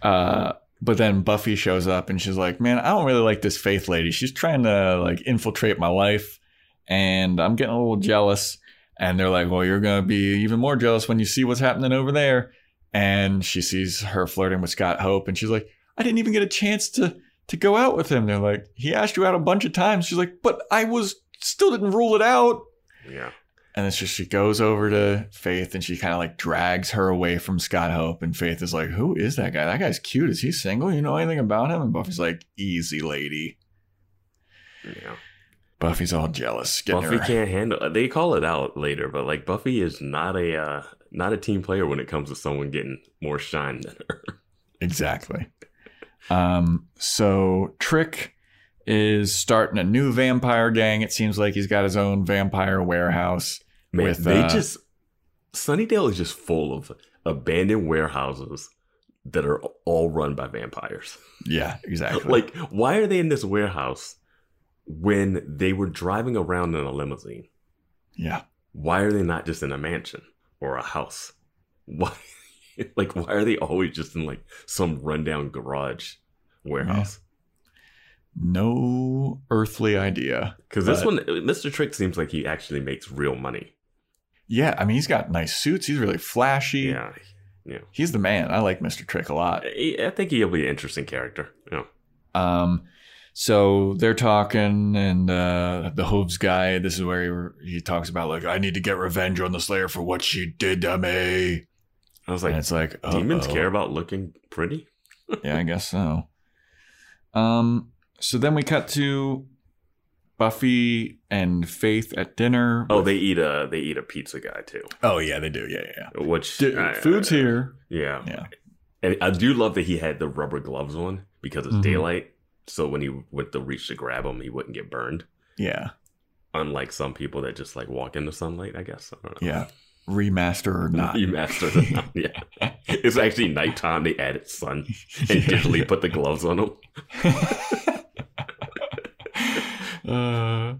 Uh, but then Buffy shows up and she's like, Man, I don't really like this Faith lady. She's trying to like infiltrate my life, and I'm getting a little jealous. And they're like, Well, you're going to be even more jealous when you see what's happening over there. And she sees her flirting with Scott Hope, and she's like, I didn't even get a chance to to go out with him. They're like, He asked you out a bunch of times. She's like, But I was still didn't rule it out. Yeah. And then she, she goes over to Faith and she kind of like drags her away from Scott Hope. And Faith is like, Who is that guy? That guy's cute. Is he single? You know anything about him? And Buffy's like, Easy, lady. Yeah. Buffy's all jealous. Buffy her. can't handle They call it out later, but like Buffy is not a uh, not a team player when it comes to someone getting more shine than her. Exactly. Um, so Trick is starting a new vampire gang. It seems like he's got his own vampire warehouse. Man, With, they uh, just Sunnydale is just full of abandoned warehouses that are all run by vampires. Yeah, exactly. Like, why are they in this warehouse when they were driving around in a limousine? yeah. Why are they not just in a mansion or a house? Why? like, why are they always just in like some rundown garage warehouse? No earthly idea. Because this one, Mr. Trick seems like he actually makes real money. Yeah, I mean, he's got nice suits. He's really flashy. Yeah, yeah. He's the man. I like Mr. Trick a lot. I, I think he'll be an interesting character. Yeah. Um, so they're talking, and uh, the Hooves guy. This is where he, he talks about like, I need to get revenge on the Slayer for what she did to me. I was and like, it's like demons uh-oh. care about looking pretty. yeah, I guess so. Um, so then we cut to Buffy and Faith at dinner. Oh, with- they eat a they eat a pizza guy too. oh yeah, they do. Yeah, yeah. yeah. Which Dude, I- food's I- here. Yeah, Yeah. And I do love that he had the rubber gloves on because it's Mhm. daylight. So when he went to reach to grab him, he wouldn't get burned. Yeah, Unlike some people that just like walk into sunlight, I guess. I don't know. yeah. Remaster or not? Remaster mastered it. yeah. It's actually nighttime. They added sun and digitally put the gloves on him. uh,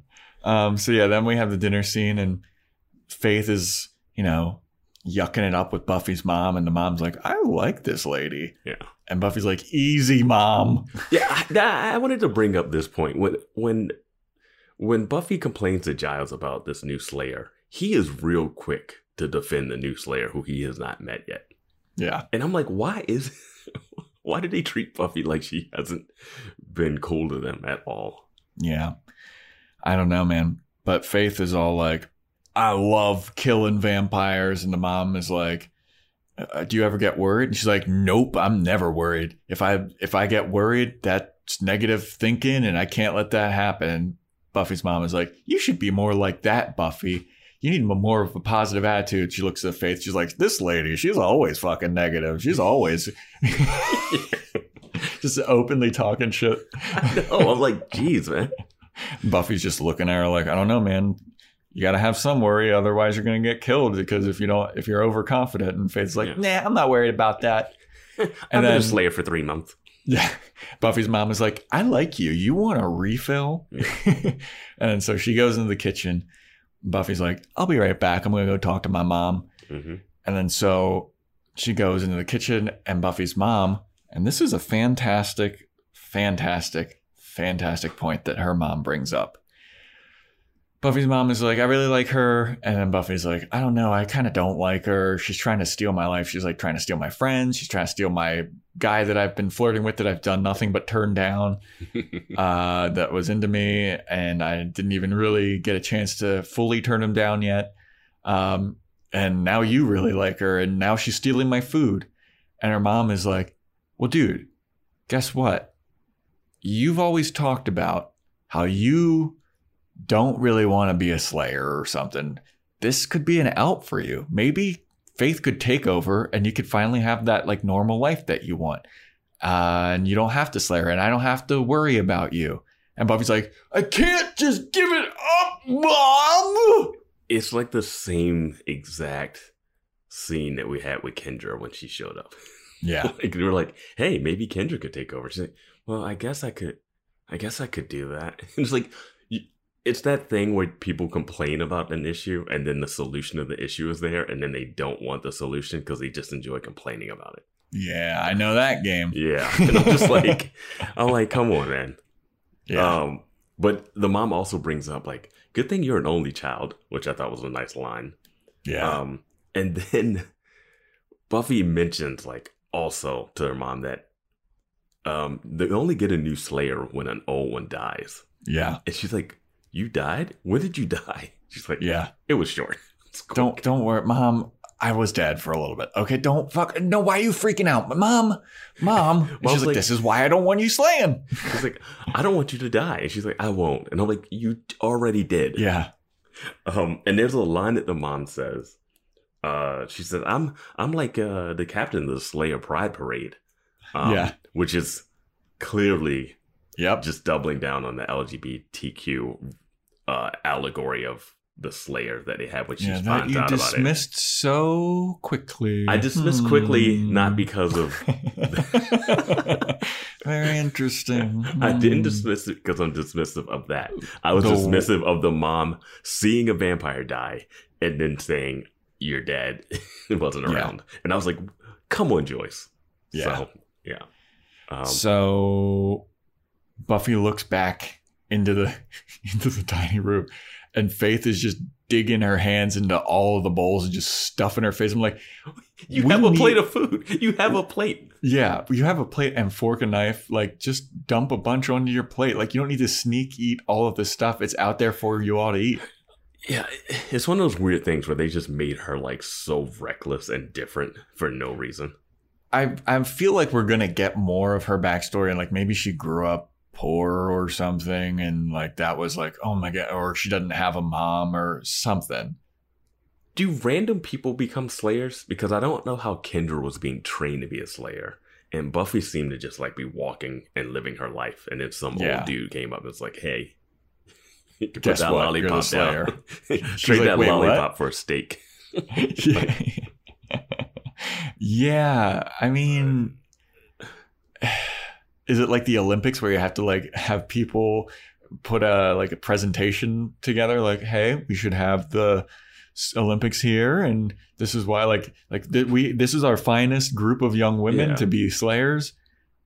um, so yeah, then we have the dinner scene, and Faith is, you know, yucking it up with Buffy's mom, and the mom's like, "I like this lady," Yeah. and Buffy's like, "Easy, mom." Yeah, I, I wanted to bring up this point when when when Buffy complains to Giles about this new Slayer, he is real quick to defend the new Slayer who he has not met yet. Yeah, And I'm like, why is why did they treat Buffy like she hasn't been cool to them at all? yeah. I don't know, man. But Faith is all like, "I love killing vampires," and the mom is like. Uh, do you ever get worried? And she's like, "Nope, I'm never worried. If I if I get worried, that's negative thinking, and I can't let that happen." Buffy's mom is like, "You should be more like that, Buffy. You need more of a positive attitude." She looks at Faith. She's like, "This lady, she's always fucking negative. She's always just openly talking shit." Oh, I'm like, geez, man. Buffy's just looking at her like, "I don't know, man." You got to have some worry, otherwise you're going to get killed. Because if you don't, if you're overconfident, and Faith's like, Yeah. "Nah, I'm not worried about that." And a then- Slayer for three months. Yeah. Buffy's mom is like, I like you. You want a refill? and so she goes into the kitchen. Buffy's like, I'll be right back. I'm going to go talk to my mom. hmm And then so she goes into the kitchen, and Buffy's mom, and this is a fantastic, fantastic, fantastic point that her mom brings up. Buffy's mom is like, I really like her. And then Buffy's like, I don't know. I kind of don't like her. She's trying to steal my life. She's like trying to steal my friends. She's trying to steal my guy that I've been flirting with that I've done nothing but turn down uh, that was into me. And I didn't even really get a chance to fully turn him down yet. Um, and now you really like her. And now she's stealing my food. And her mom is like, Well, dude, guess what? You've always talked about how you don't really want to be a slayer or something. This could be an out for you. Maybe faith could take over and you could finally have that like normal life that you want. Uh, and you don't have to slay her and I don't have to worry about you. And Buffy's like, I can't just give it up, mom. It's like the same exact scene that we had with Kendra when she showed up. Yeah. like they were like, "Hey, maybe Kendra could take over." She's like, "Well, I guess I could. I guess I could do that." it's like, it's that thing where people complain about an issue, and then the solution of the issue is there, and then they don't want the solution because they just enjoy complaining about it. Yeah, I know that game. Yeah, and I'm just like, I'm like, come on, man. Yeah. Um, but the mom also brings up like, "Good thing you're an only child," which I thought was a nice line. yeah. Um, and then Buffy mentions like also to her mom that um they only get a new Slayer when an old one dies, yeah. and she's like, "You died? When did you die?" She's like, Yeah. it was short." It's. Don't don't worry, mom. I was dead for a little bit. Okay, don't fuck. No, why are you freaking out, mom? Mom. And she's like, like- this is why I don't want you slaying. She's like, "I don't want you to die," and she's like, "I won't," and I'm like, "You already did." Yeah, Um, and there's a line that the mom says. Uh, she said, "I'm I'm like uh the captain of the Slayer Pride Parade." Um, Yeah. which is clearly yep. just doubling down on the LGBTQ uh, allegory of the Slayer that they have which Yeah, that you out about it. dismissed so quickly. I dismissed quickly, Hmm. not because of. Very interesting. I didn't Hmm. dismiss it because I'm dismissive of that. I was dismissive of the mom seeing a vampire die and then saying, "You're dead." it wasn't Yeah. around, and I was like, come on, Joyce. Yeah. So, yeah. Um, so Buffy looks back into the into the tiny room, and Faith is just digging her hands into all of the bowls and just stuffing her face. I'm like, you we have a need- plate of food. You have a plate. yeah, you have a plate and fork and knife. Like, just dump a bunch onto your plate. Like, you don't need to sneak eat all of this stuff. It's out there for you all to eat. Yeah, it's one of those weird things where they just made her like so reckless and different for no reason. I I feel like we're gonna get more of her backstory and like maybe she grew up poor or something and like that was like oh my god or she doesn't have a mom or something. Do random people become slayers? Because I don't know how Kendra was being trained to be a slayer. And Buffy seemed to just like be walking and living her life. And then some Yeah. old dude came up and was like, hey, you can put that what? Lollipop slayer. down. Trade like, that "Wait, what?" lollipop for a stake. yeah, I mean, is it like the Olympics where you have to like have people put a like a presentation together? Like, hey, we should have the Olympics here, and this is why. Like, like th- we this is our finest group of young women Yeah. to be slayers,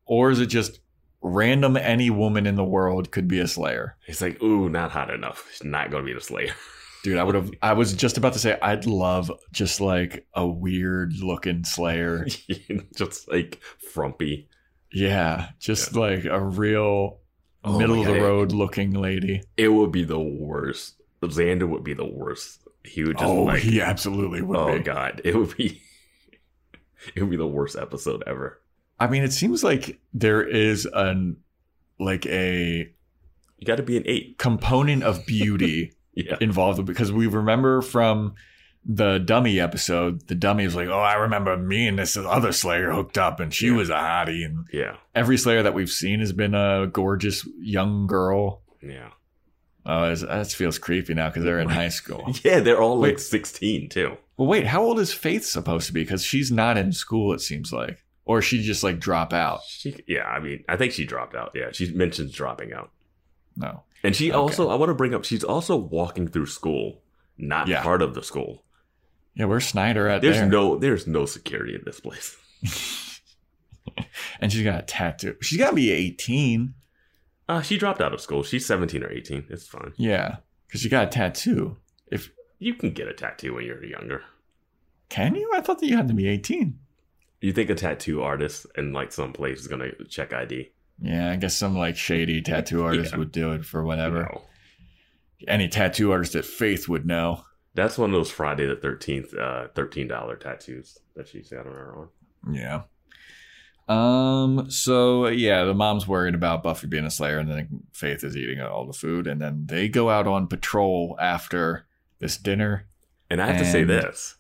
or is it just random any woman in the world could be a slayer? It's like, ooh, not hot enough. She's not going to be the slayer. Dude, I would have. I was just about to say I'd love just like a weird looking Slayer. just like frumpy. Yeah, just like a real Oh middle of the road looking lady. It would be the worst. Xander would be the worst. He would just Oh, like, he absolutely would oh be. god, it would be, it would be the worst episode ever. I mean, it seems like there is an like a You got to be an eight. component of beauty Yeah, involved because we remember from the dummy episode, the dummy was like, "Oh, I remember me and this other Slayer hooked up, and she Yeah. was a hottie." And yeah, every Slayer that we've seen has been a gorgeous young girl. yeah, Oh, that feels creepy now because they're in high school. yeah. They're all like sixteen too. Well, wait, how old is Faith supposed to be? Because she's not in school, it seems like, or she just like drop out. She, yeah, I mean, I think she dropped out. Yeah, she mentions dropping out, No, and she Okay. also. I want to bring up. She's also walking through school, not Yeah. part of the school. Yeah, where's Snyder at There's there? no, there's no security in this place. and she's got a tattoo. She's got to be eighteen. Uh, she dropped out of school. She's seventeen or eighteen. It's fine. Yeah, because she got a tattoo. If You can get a tattoo when you're younger. can you? I thought that you had to be eighteen. You think a tattoo artist in like some place is gonna check ID? Yeah, I guess some like shady tattoo artist Yeah. would do it for whatever. No. Any tattoo artist that Faith would know. That's one of those Friday the Thirteenth, uh, thirteen dollar tattoos that she's got on her arm. Yeah. Um. So yeah, the mom's worried about Buffy being a Slayer, and then Faith is eating all the food, and then they go out on patrol after this dinner. And I have to say this: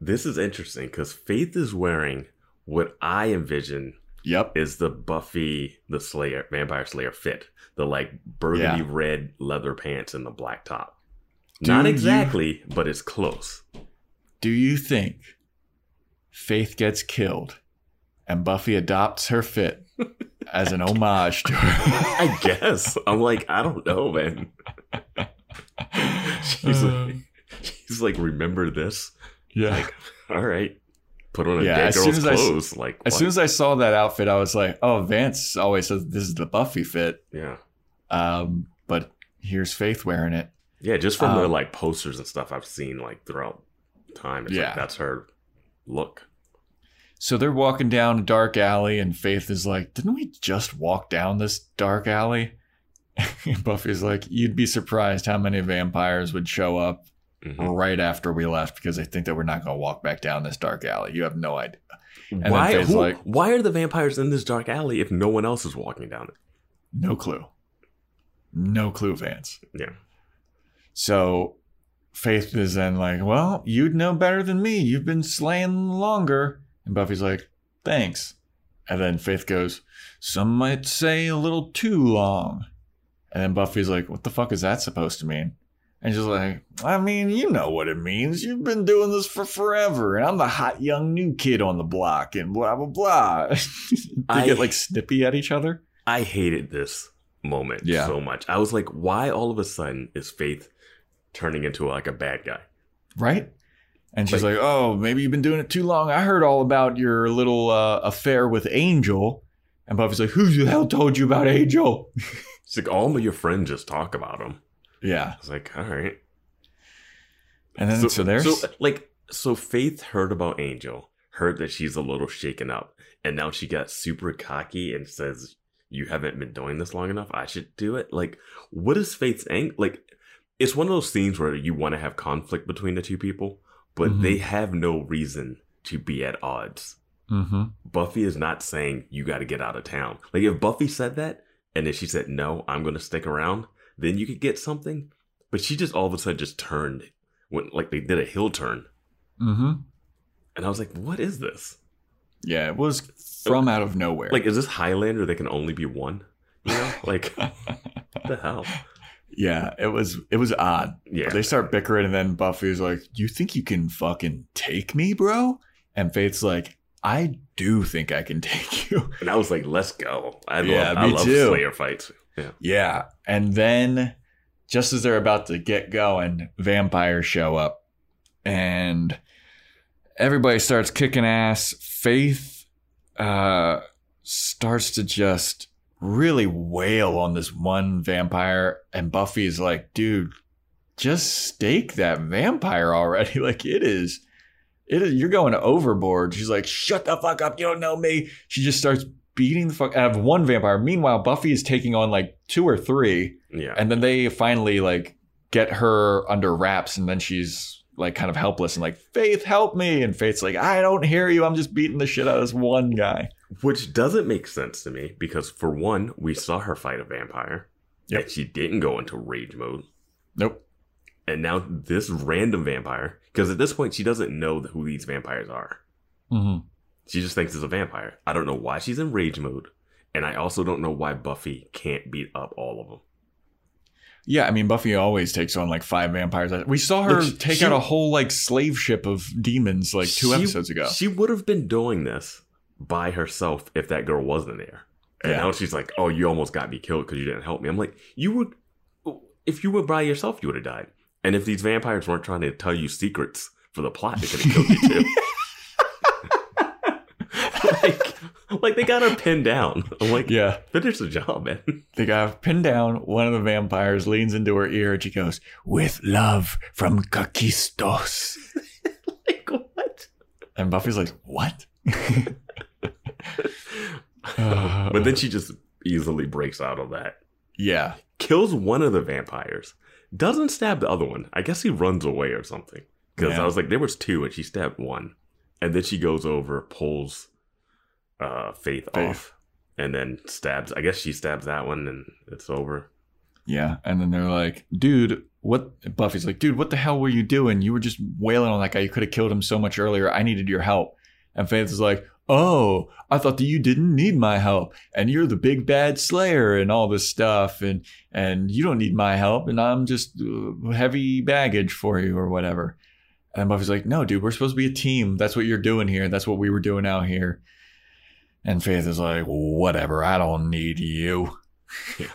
this is interesting because Faith is wearing what I envision Yep. is the Buffy the Slayer, Vampire Slayer fit, the like burgundy Yeah. red leather pants and the black top. Do Not you- exactly, but it's close. Do you think Faith gets killed, and Buffy adopts her fit as an homage to her? I guess. I'm like, I don't know, man. She's Uh. like, she's like, remember this? yeah. Like, all right, put on a Yeah, dead as soon as I clothes. like, As what? soon as I saw that outfit, I was like, "Oh, Vance always says this is the Buffy fit." yeah, Um, but here's Faith wearing it. Yeah, just from the Um, like posters and stuff I've seen like throughout time. It's Yeah. like that's her look. So they're walking down a dark alley, and Faith is like, Didn't we just walk down this dark alley? And Buffy's like, You'd be surprised how many vampires would show up Mhm. right after we left because they think that we're not going to walk back down this dark alley. You have no idea. then Why? Who, like- why are the vampires in this dark alley if no one else is walking down it? No clue. No clue, Vance. Yeah, So Faith is then like, Well, you'd know better than me. You've been slaying longer. And Buffy's like, Thanks. And then Faith goes, Some might say a little too long. And then Buffy's like, What the fuck is that supposed to mean? And she's like, I mean, you know what it means. You've been doing this for forever, and I'm the hot young new kid on the block, and blah blah blah. they I- get like snippy at each other. I hated this moment Yeah. so much. I was like, why all of a sudden is Faith turning into like a bad guy? right? And she's Like- like, "Oh, maybe you've been doing it too long. I heard all about your little uh, affair with Angel." And Buffy's like, "Who the hell told you about Angel?" It's like all of your friends just talk about him. Yeah. I was like, all right. And then so, there's so like so Faith heard about Angel, heard that she's a little shaken up, and now she got super cocky and says, "You haven't been doing this long enough. I should do it." Like, what is Faith's ang? Like, it's one of those scenes where you want to have conflict between the two people, but Mhm. they have no reason to be at odds. hmm Buffy is not saying you got to get out of town. Like if Buffy said that and then she said no, I'm going to stick around, then you could get something. But she just all of a sudden just turned, went like they did a hill turn, hmm and I was like, what is this? Yeah, it was from out of nowhere. Like is this Highlander? That can only be one. You know, like what the hell? Yeah, it was it was odd. Yeah, They start bickering, and then Buffy's like, "You think you can fucking take me, bro?" And Faith's like, "I do think I can take you." and I was like, let's go. I love, Yeah, I me love too. Slayer fights. Yeah, Yeah. And then just as they're about to get going, vampires show up and everybody starts kicking ass. Faith uh starts to just really wail on this one vampire and Buffy's like, "Dude, just stake that vampire already. Like it is it is you're going overboard." She's like, "Shut the fuck up. You don't know me." She just starts beating the fuck out of one vampire. Meanwhile, Buffy is taking on like two or three, yeah. and then they finally like get her under wraps, and then she's like kind of helpless and like, Faith, help me. And Faith's like, I don't hear you. I'm just beating the shit out of this one guy. Which doesn't make sense to me because, for one, we saw her fight a vampire. Yep. And she didn't go into rage mode. Nope. And now this random vampire, because at this point she doesn't know who these vampires are. Mm-hmm. She just thinks it's a vampire. I don't know why she's in rage mode. And I also don't know why Buffy can't beat up all of them. Yeah, I mean Buffy always takes on like five vampires. We saw her Look, take she- out a whole like slave ship of demons like two She- episodes ago. She would have been doing this by herself if that girl wasn't there. And Yeah. now she's like, "Oh, you almost got me killed because you didn't help me." I'm like, "You would, if you were by yourself, you would have died." And if these vampires weren't trying to tell you secrets for the plot, they could have killed you too. like, they got her pinned down. I'm like, yeah, finish the job, man. they got her pinned down. One of the vampires leans into her ear and she goes, "With love from Kakistos." like what? And Buffy's like, "What?" but then she just easily breaks out of that. yeah, kills one of the vampires, doesn't stab the other one. I guess he runs away or something. Because Yeah. I was like, there was two, and she stabbed one, and then she goes over, pulls uh, Faith, Faith. off, and then stabs. I guess she stabs that one, and it's over. yeah. And then they're like, "Dude, what?" Buffy's like, "Dude, what the hell were you doing? You were just wailing on that guy. You could have killed him so much earlier. I needed your help." And Faith is like, "Oh, I thought that you didn't need my help, and you're the big bad Slayer and all this stuff, and and you don't need my help, and I'm just uh, heavy baggage for you or whatever." And Buffy's like, "No, dude, we're supposed to be a team. That's what you're doing here. That's what we were doing out here." And Faith is like, "Whatever. I don't need you." Yeah.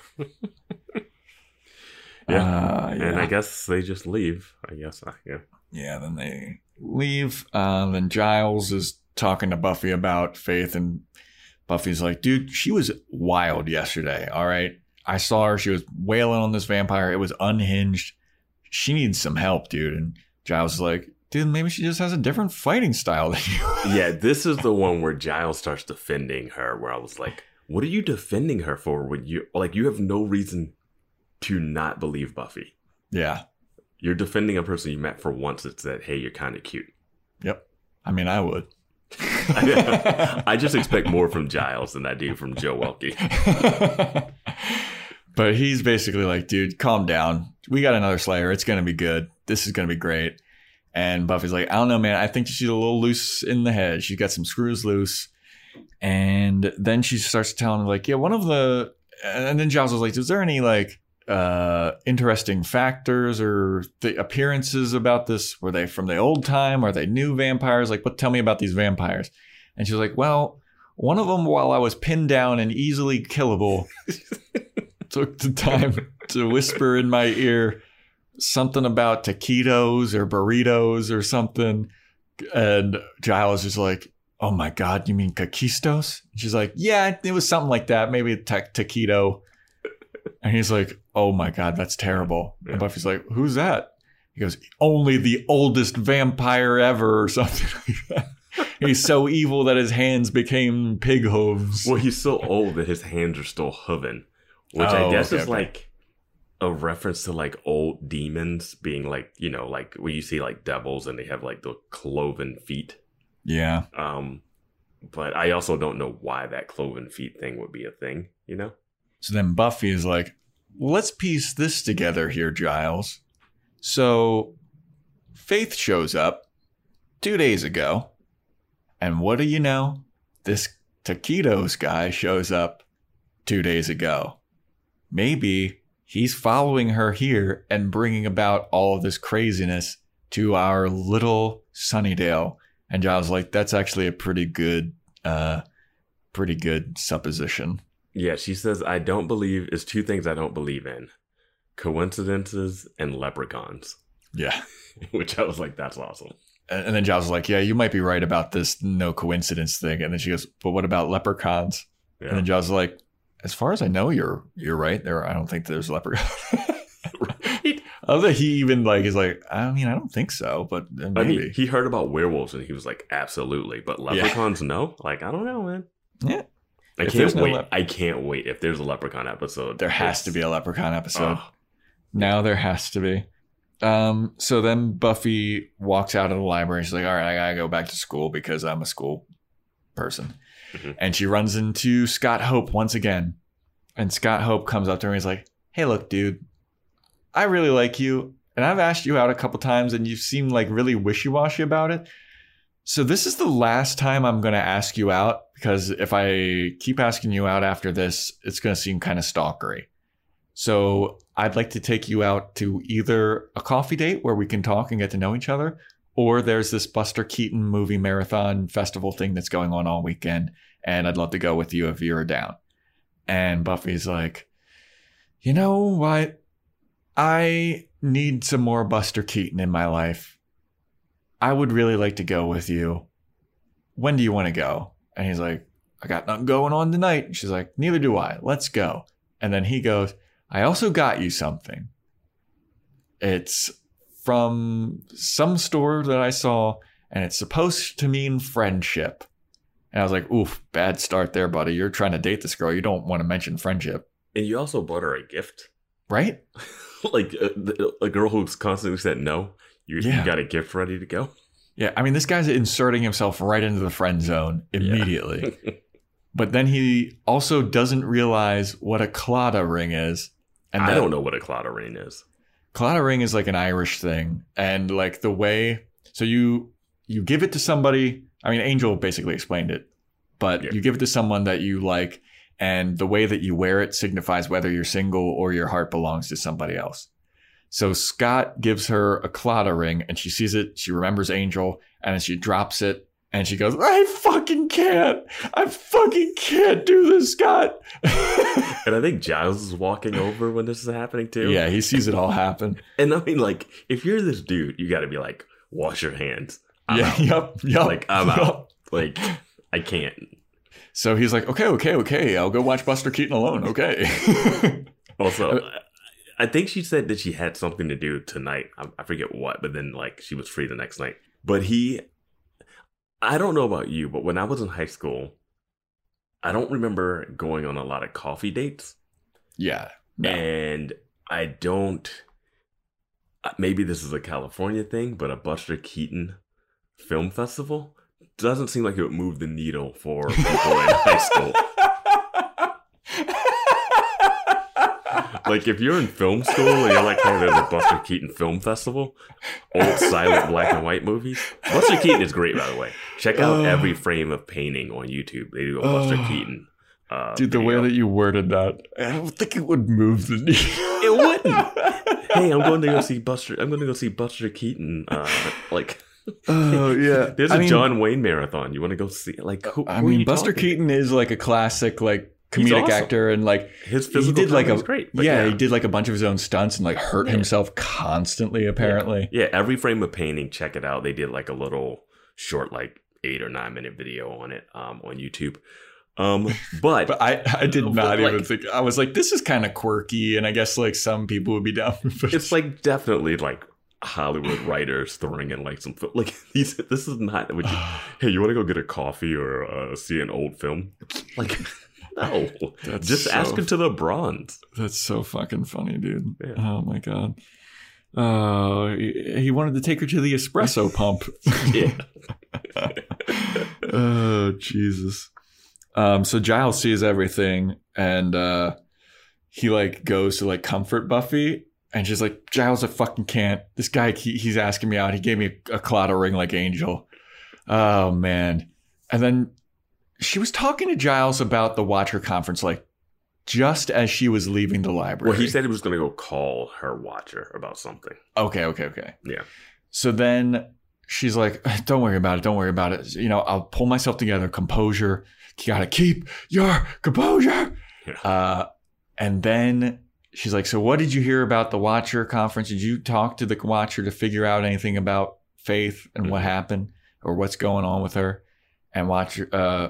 Uh, And I guess they just leave. I guess. I, yeah. yeah, then they leave. Uh, then Giles is talking to Buffy about Faith, and Buffy's like, dude, she was wild yesterday. All right. I saw her. She was wailing on this vampire. It was unhinged. She needs some help, dude. And Giles is like, dude, maybe she just has a different fighting style than you. Yeah, this is the one where Giles starts defending her. Where I was like, "What are you defending her for? When you like, you have no reason to not believe Buffy. yeah. You're defending a person you met for once. That said, hey, you're kind of cute." Yep. I mean, I would. I just expect more from Giles than I do from Joe Welkie. but he's basically like, dude, calm down. We got another Slayer. It's gonna be good. This is gonna be great. And Buffy's like, I don't know, man. I think she's a little loose in the head. She's got some screws loose. And then she starts telling him, like, yeah, one of the. And then Giles was like, is there any like uh interesting factors or the appearances about this? Were they from the old time? Are they new vampires? Like, what? Tell me about these vampires. And she was like, well, one of them, while I was pinned down and easily killable, took the time to whisper in my ear something about taquitos or burritos or something. And Giles is like, Oh my God, you mean taquistos? She's like, Yeah, it was something like that. Maybe a ta- taquito. And he's like, Oh my God, that's terrible. Yeah. And Buffy's like, Who's that? He goes, Only the oldest vampire ever or something like that. He's so evil that his hands became pig hooves. Well, he's so old that his hands are still hoving, which Oh, I guess okay, is okay. like a reference to like old demons being like you know like when you see like devils and they have like the cloven feet. Yeah. Um, but I also don't know why that cloven feet thing would be a thing. You know? So then Buffy is like, let's piece this together here, Giles. So Faith shows up two days ago. And what do you know? This Taquitos guy shows up two days ago. Maybe he's following her here and bringing about all of this craziness to our little Sunnydale. And Giles like, that's actually a pretty good, uh, pretty good supposition. Yeah, she says I don't believe. is two things I don't believe in: coincidences and leprechauns. Yeah. Which I was like, that's awesome. And then Giles is like, yeah, you might be right about this no coincidence thing. And then she goes, but what about leprechauns? And then Giles is like, as far as I know, you're you're right. There, I don't think there's leprechauns. right. I he even like is like, I mean, I don't think so, but uh, I maybe. mean, he heard about werewolves and he was like, absolutely. But leprechauns, no. Like, I don't know, man. yeah, I If can't no wait. lep- I can't wait if there's a leprechaun episode. there has to be a leprechaun episode. Oh, Now there has to be. Um, so then Buffy walks out of the library. She's like, all right, I gotta go back to school because I'm a school person. Mhm. And she runs into Scott Hope once again. And Scott Hope comes up to her and he's like, hey, look, dude, I really like you. And I've asked you out a couple times and you seem like really wishy washy about it. So this is the last time I'm going to ask you out because if I keep asking you out after this, it's going to seem kind of stalkery. So I'd like to take you out to either a coffee date where we can talk and get to know each other, or there's this Buster Keaton movie marathon festival thing that's going on all weekend, and I'd love to go with you if you're down. And Buffy's like, you know what? I need some more Buster Keaton in my life. I would really like to go with you. When do you want to go? And he's like, I got nothing going on tonight. And she's like, neither do I. Let's go. And then he goes, I also got you something. It's from some store that I saw, and it's supposed to mean friendship. And I was like, oof, bad start there, buddy. You're trying to date this girl. You don't want to mention friendship, and you also bought her a gift, right? like uh, a, a girl who's constantly said no. You, Yeah. you got a gift ready to go. Yeah, I mean, this guy's inserting himself right into the friend zone immediately. but then he also doesn't realize what a Claddagh ring is. And I that- don't know what a cloud ring is. Claddagh ring is like an Irish thing, and like the way so you you give it to somebody. I mean, Angel basically explained it, but Yeah. you give it to someone that you like, and the way that you wear it signifies whether you're single or your heart belongs to somebody else. So Scott gives her a Claddagh ring, and she sees it. She remembers Angel, and then she drops it, and she goes, "I fucking can't! I fucking can't do this, Scott." And I think Giles is walking over when this is happening too. yeah, he sees it all happen. And I mean, like, if you're this dude, you got to be like, wash your hands. I'm yeah, out. yup, yup. Like, I'm yup. out. Like, I can't. So he's like, okay, okay, okay, I'll go watch Buster Keaton alone. Okay. Also, I think she said that she had something to do tonight. I forget what, but then like she was free the next night. But he, I don't know about you, but when I was in high school, I don't remember going on a lot of coffee dates, yeah. No. and I don't. uh, Maybe this is a California thing, but a Buster Keaton film festival doesn't seem like it would move the needle for people in high school. Like if you're in film school and you're like, hey, there's a Buster Keaton film festival, old silent black and white movies. Buster Keaton is great, by the way. Check out Oh. Every Frame a Painting on YouTube. They do a Buster Oh. Keaton. Uh, Dude, the way that you worded that, I don't think it would move the needle. It wouldn't. hey, I'm going to go see Buster. I'm going to go see Buster Keaton. Uh, like, Oh yeah, there's a a John Wayne marathon. You want to go see? Like, who, I who mean, Buster? Keaton is like a classic, like comedic awesome. actor and like His he physical did like a great. but yeah, he did like a bunch of his own stunts and like hurt Yeah. himself constantly apparently. Yeah, Every Frame a Painting, check it out. They did like a little short, like eight or nine minute video on it um, on YouTube. Um, but, But I, I did not even think. I was like, this is kind of quirky, and I guess like some people would be down. But it's like definitely like Hollywood writers throwing in like some like these. This is not what you. hey, you want to go get a coffee or uh, see an old film? Like, no, That's just so ask him to the bronze. that's so fucking funny, dude. Yeah. Oh my god. Uh, he, wanted to take her to the espresso pump. Yeah, oh Jesus. Um, so Giles sees everything, and uh, he like goes to like comfort Buffy, and she's like, Giles, I fucking can't. This guy, he, he's asking me out. He gave me a, a ring like Angel. Oh man. And then she was talking to Giles about the Watcher conference, like just as she was leaving the library. well, he said he was going to go call her watcher about something. Okay, okay, okay. Yeah. So then she's like, "Don't worry about it. Don't worry about it. You know, I'll pull myself together. Composure. You gotta keep your composure." Yeah. Uh, and then she's like, "So what did you hear about the Watcher conference? Did you talk to the Watcher to figure out anything about Faith and what Mhm. happened or what's going on with her?" And Watcher, uh,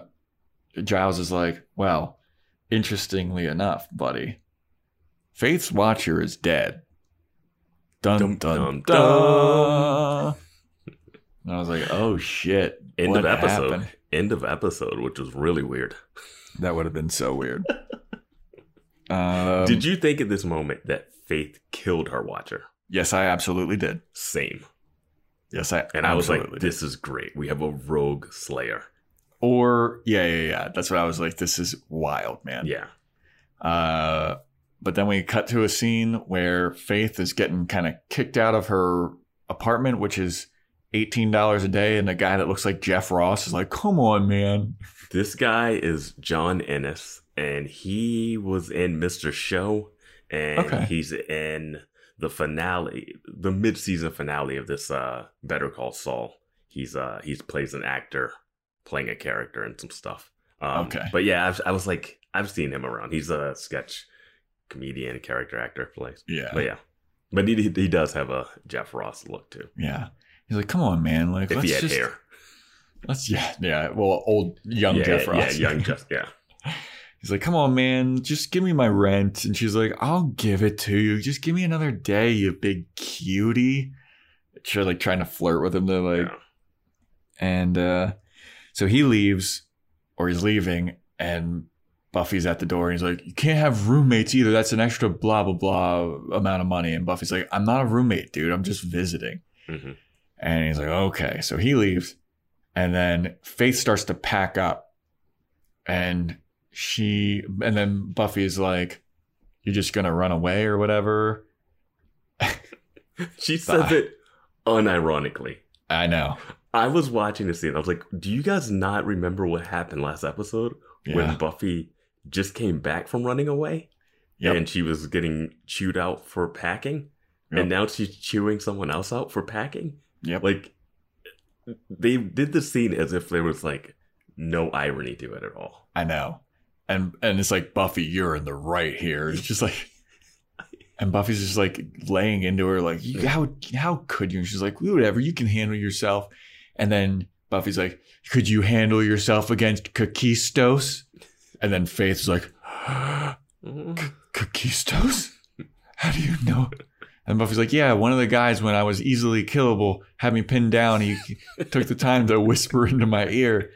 Giles is like, "Well, interestingly enough, buddy, Faith's Watcher is dead." Dun Dum, dun dum, dun. And I was like, "Oh shit!" End of episode. happened? End of episode, which was really weird. That would have been so weird. um, Did you think at this moment that Faith killed her watcher? Yes, I absolutely did. Same. Yes, I And I was like, did. this is great. We have a rogue slayer. Or yeah, yeah, yeah. That's what I was like. This is wild, man. Yeah. Uh, but then we cut to a scene where Faith is getting kind of kicked out of her apartment, which is eighteen dollars a day, and the guy that looks like Jeff Ross is like, "Come on, man." This guy is John Ennis, and he was in Mr. Show, and Okay. he's in the finale, the mid-season finale of this uh Better Call Saul. He's uh he's plays an actor playing a character and some stuff. Um, Okay. but yeah, I've, I was like, I've seen him around. He's a sketch comedian, character actor, plays. Yeah, But yeah, but he he does have a Jeff Ross look too. yeah. He's like, "Come on, man. Like, If let's he had just hair, let's yeah, yeah. Well, old young yeah, Jeff Ross. yeah, young Jeff, yeah. He's like, come on, man, just give me my rent. And she's like, I'll give it to you. Just give me another day, you big cutie. She's like trying to flirt with him to like, Yeah. and uh, so he leaves or he's leaving, and Buffy's at the door. And he's like, you can't have roommates either. That's an extra blah blah blah amount of money. And Buffy's like, I'm not a roommate, dude. I'm just visiting. Mhm. And he's like, okay. So he leaves. And then Faith starts to pack up. And she, and then Buffy's like, you're just going to run away or whatever. She says it unironically. I know. I was watching the scene. I was like, "Do you guys not remember what happened last episode Yeah. when Buffy just came back from running away Yep. and she was getting chewed out for packing, Yep. and now she's chewing someone else out for packing? Yep. Like they did the scene as if there was like no irony to it at all. I know. And and it's like Buffy, you're in the right here. It's just like and Buffy's just like laying into her like how how could you? And she's like, whatever, you can handle yourself. And then Buffy's like, could you handle yourself against Kakistos? And then Faith's like, mm-hmm. Kakistos? How do you know? And Buffy's like, yeah, one of the guys when I was easily killable had me pinned down. He took the time to whisper into my ear.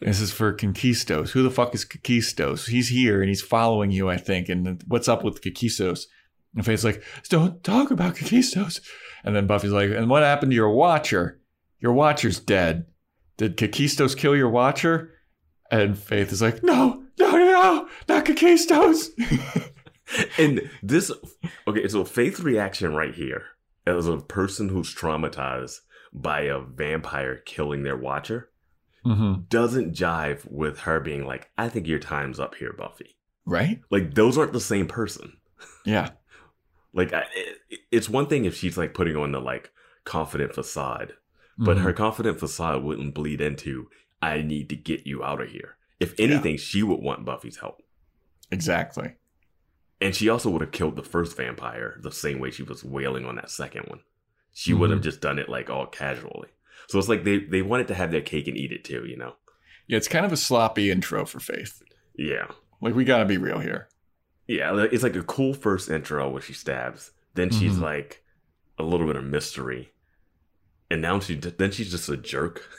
This is for Conquistos. Who the fuck is Conquistos? He's here and he's following you, I think. And what's up with Conquistos? And Faith's like, don't talk about Conquistos. And then Buffy's like, and what happened to your watcher? Your watcher's dead. Did Conquistos kill your watcher? And Faith is like, no, no, no, not Conquistos. and this okay so faith's reaction right here as a person who's traumatized by a vampire killing their watcher mm-hmm. doesn't jive with her being like i think your time's up here buffy Right? like those aren't the same person Yeah. like I, it, it's one thing if she's like putting on the like confident facade but Mhm. her confident facade wouldn't bleed into i need to get you out of here if anything she would want buffy's help Exactly. And she also would have killed the first vampire the same way she was wailing on that second one. She would have just done it like all casually. So it's like they, they wanted to have their cake and eat it too, you know? Yeah, it's kind of a sloppy intro for Faith. Yeah. Like we gotta be real here. Yeah, it's like a cool first intro where she stabs. Then she's Mhm. like a little bit of mystery. And now she then she's just a jerk.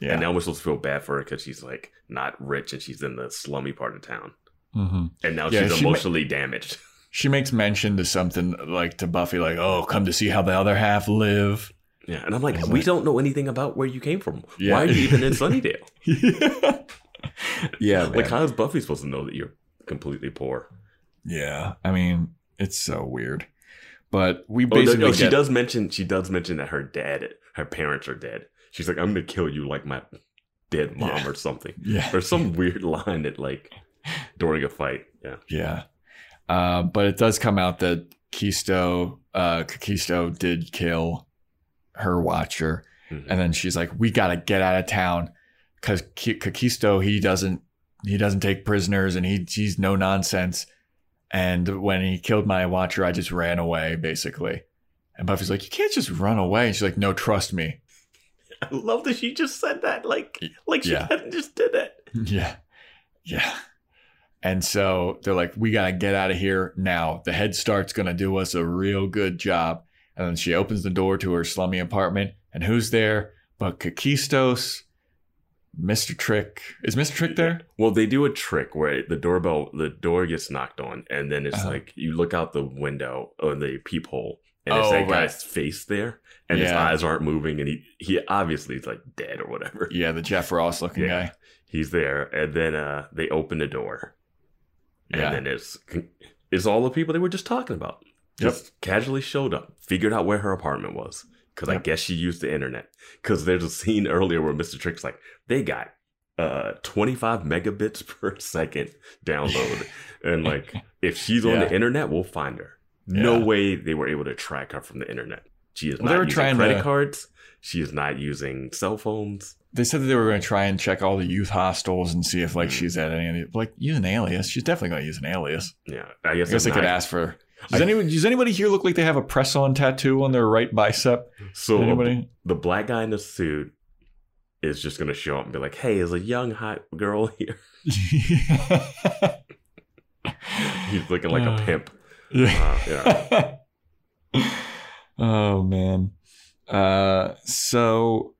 Yeah. And now we're supposed to feel bad for her because she's like not rich and she's in the slummy part of town. hmm And now Yeah, she's she ma- emotionally damaged. She makes mention to something like to Buffy, like, "Oh, come to see how the other half live." Yeah, and I'm like, It's we like- don't know anything about where you came from. Yeah. Why are you even in Sunnydale? yeah, like, how is Buffy supposed to know that you're completely poor? yeah. I mean, it's so weird. But we Oh, no, basically no, she does mention she does mention that her dad, her parents are dead. She's like, I'm gonna kill you like my dead mom Yeah. or something. Yeah, Or some weird line that like during a fight. Yeah. yeah. Uh, but it does come out that Kisto, uh, Kisto did kill her watcher, Mhm. and then she's like, "We gotta get out of town," because Kakisto he doesn't he doesn't take prisoners, and he he's no nonsense. And when he killed my watcher, I just ran away, basically. And Buffy's like, "You can't just run away." And she's like, "No, trust me." I love that she just said that. Like like she Yeah. just did it. Yeah. Yeah. And so they're like, we got to get out of here now. The head start's going to do us a real good job. And then she opens the door to her slummy apartment. And who's there but Kakistos, Mr. Trick? Is Mr. Trick there? Well, they do a trick where the doorbell, the door gets knocked on, and then it's Uh-huh. like you look out the window or the peephole, and it's Oh, that right. guy's face there, and his eyes aren't moving, and he he obviously is like dead or whatever. Yeah, the Jeff Ross looking Yeah. guy. He's there, and then uh they open the door, and Yeah. then it's it's all the people they were just talking about. Yep. Just casually showed up, figured out where her apartment was, because I guess she used the internet. Because there's a scene earlier where Mr. Trick's like, they got uh 25 megabits per second download, and like if she's on Yeah. the internet, we'll find her. No Yeah. way they were able to track her from the internet. She is Well, they not were using credit to- cards. She is not using cell phones. They said that they were going to try and check all the youth hostels and see if like Mm. she's at any like use an alias. She's definitely going to use an alias. Yeah, I guess, I guess they could ask for. Does I- anyone does anybody here look like they have a press on tattoo on their right bicep? So Anybody? the black guy in the suit is just gonna show up and be like, "Hey, is a young hot girl here?" He's looking like a Uh, pimp. yeah. oh man. Uh, so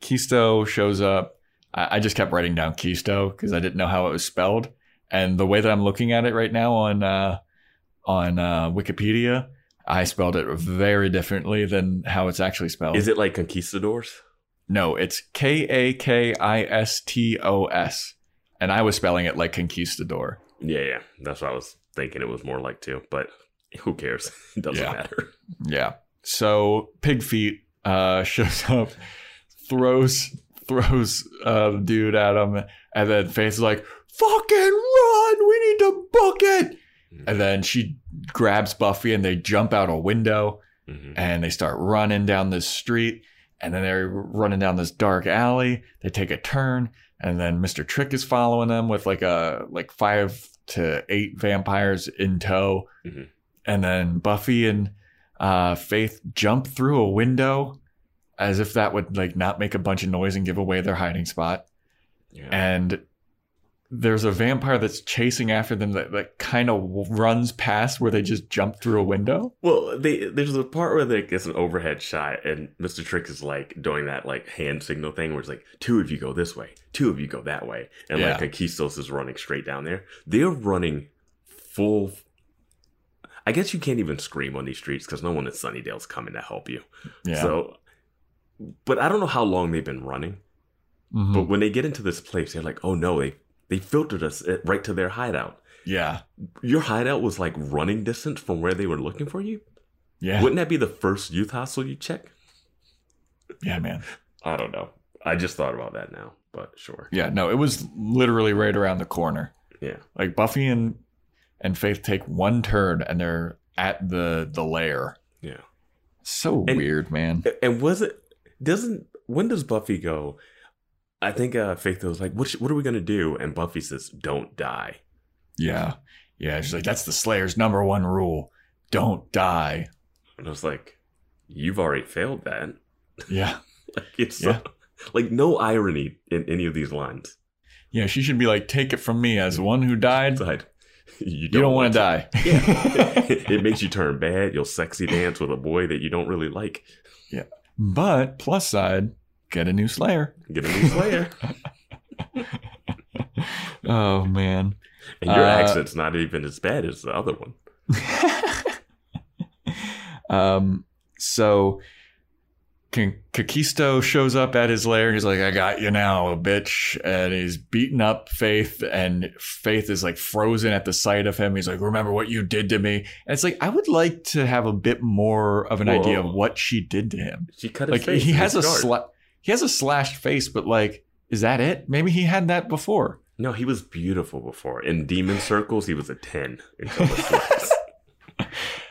Kisto shows up. I, I just kept writing down Kisto because I didn't know how it was spelled, and the way that I'm looking at it right now on uh, on uh, Wikipedia, I spelled it very differently than how it's actually spelled. Is it like conquistadors? No, it's K A K I S T O S, and I was spelling it like conquistador. Yeah, yeah. That's what I was thinking. It was more like too, but who cares? It doesn't Yeah. matter. Yeah. So Pig Feet uh, shows up, throws throws uh, the dude at him, and then Faith is like, "Fucking run! We need to book it!" And then she grabs Buffy, and they jump out a window, Mhm. and they start running down this street, and then they're running down this dark alley. They take a turn, and then Mister Trick is following them with like a like five to eight vampires in tow, Mhm. and then Buffy and uh, Faith jump through a window as if that would like not make a bunch of noise and give away their hiding spot. Yeah. And there's a vampire that's chasing after them that, that kind of runs past where they just jump through a window. Well, they, there's a part where like it's an overhead shot, and Mr. Trick is like doing that like hand signal thing where it's like two of you go this way, two of you go that way, and Yeah. like Conquistos is running straight down there. They're running full. I guess you can't even scream on these streets because no one in Sunnydale's coming to help you. Yeah. So, but I don't know how long they've been running. Mhm. But when they get into this place, they're like, "Oh no, they they filtered us uh, right to their hideout." yeah. Your hideout was like running distance from where they were looking for you. Yeah. Wouldn't that be the first youth hostel you check? Yeah, man. I don't know. I just thought about that now, but sure. Yeah, no, it was literally right around the corner. Yeah. Like Buffy and and Faith take one turn and they're at the the lair. Yeah. So And- weird, man. And was it doesn't when does Buffy go? I think uh Faith was like, "What sh- what are we gonna do?" And Buffy says, "Don't die." Yeah. Yeah. She's like, that's the Slayer's number one rule. Don't die. And I was like, you've already failed that. Yeah. Like it's Yeah. like no irony in any of these lines. Yeah. She should be like, take it from me as one who died. Like, you You don't want to die. Yeah. it makes you turn bad. You'll sexy dance with a boy that you don't really like. Yeah. But plus side, get a new Slayer. Get a new slayer. Oh, man. And your Uh, accent's not even as bad as the other one. Um, so K- Kakisto shows up at his lair. and He's like, I got you now, bitch. And he's beating up Faith, and Faith is like frozen at the sight of him. He's like, Remember what you did to me? And it's like, I would like to have a bit more of an Whoa. idea of what she did to him. She cut his Like face. he has a sla- he has a slashed face, but like, is that it? Maybe he had that before. No, he was beautiful before. In demon circles, he was a 10 in color slaps.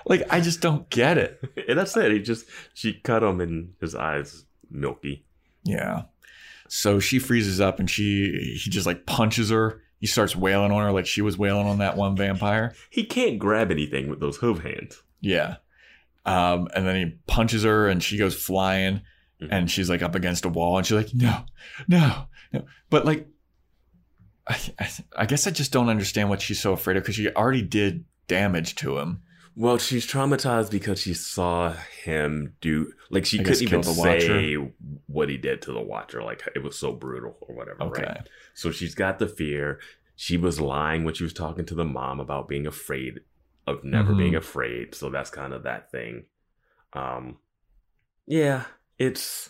Like, I just don't get it. and that's it. He just, she cut him and his eyes milky. Yeah. So she freezes up and she he just like punches her. He starts wailing on her like she was wailing on that one vampire. He can't grab anything with those hoof hands. Yeah. Um, and then he punches her and she goes flying Mhm. and she's like up against a wall and she's like, no, no, no. But like, I, I, I guess I just don't understand what she's so afraid of because she already did damage to him. Well, she's traumatized because she saw him do like she I couldn't even say what he did to the Watcher. Like it was so brutal or whatever. Okay. Right. So she's got the fear. She was lying when she was talking to the mom about being afraid of never Mhm. being afraid. So that's kind of that thing. Um, yeah, it's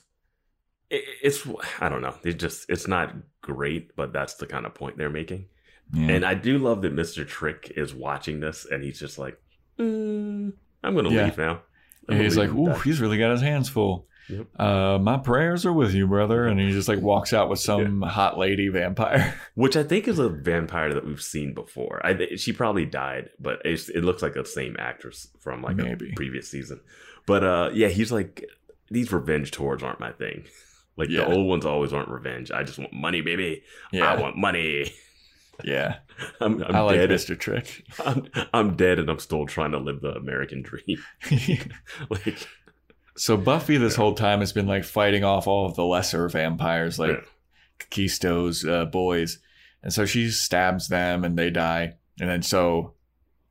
it's I don't know. It just it's not great, but that's the kind of point they're making. Yeah. And I do love that Mister Trick is watching this, and he's just like, mm, "I'm gonna Yeah. leave now." I'm And he's like, ooh, he's really got his hands full. Yep. Uh, my prayers are with you, brother. And he just like walks out with some hot lady vampire. Which I think is a vampire that we've seen before. I she probably died, but it's, it looks like the same actress from like Maybe. a previous season. But uh, yeah, he's like, these revenge tours aren't my thing. Like Yeah. the old ones always aren't revenge. I just want money, baby. I want money. Yeah. I'm, I'm i like dead. Mr. Trick. I'm, I'm dead, and I'm still trying to live the American dream. like, so Buffy this whole time has been like fighting off all of the lesser vampires, like Yeah. Kisto's uh, boys. And so she stabs them and they die. And then so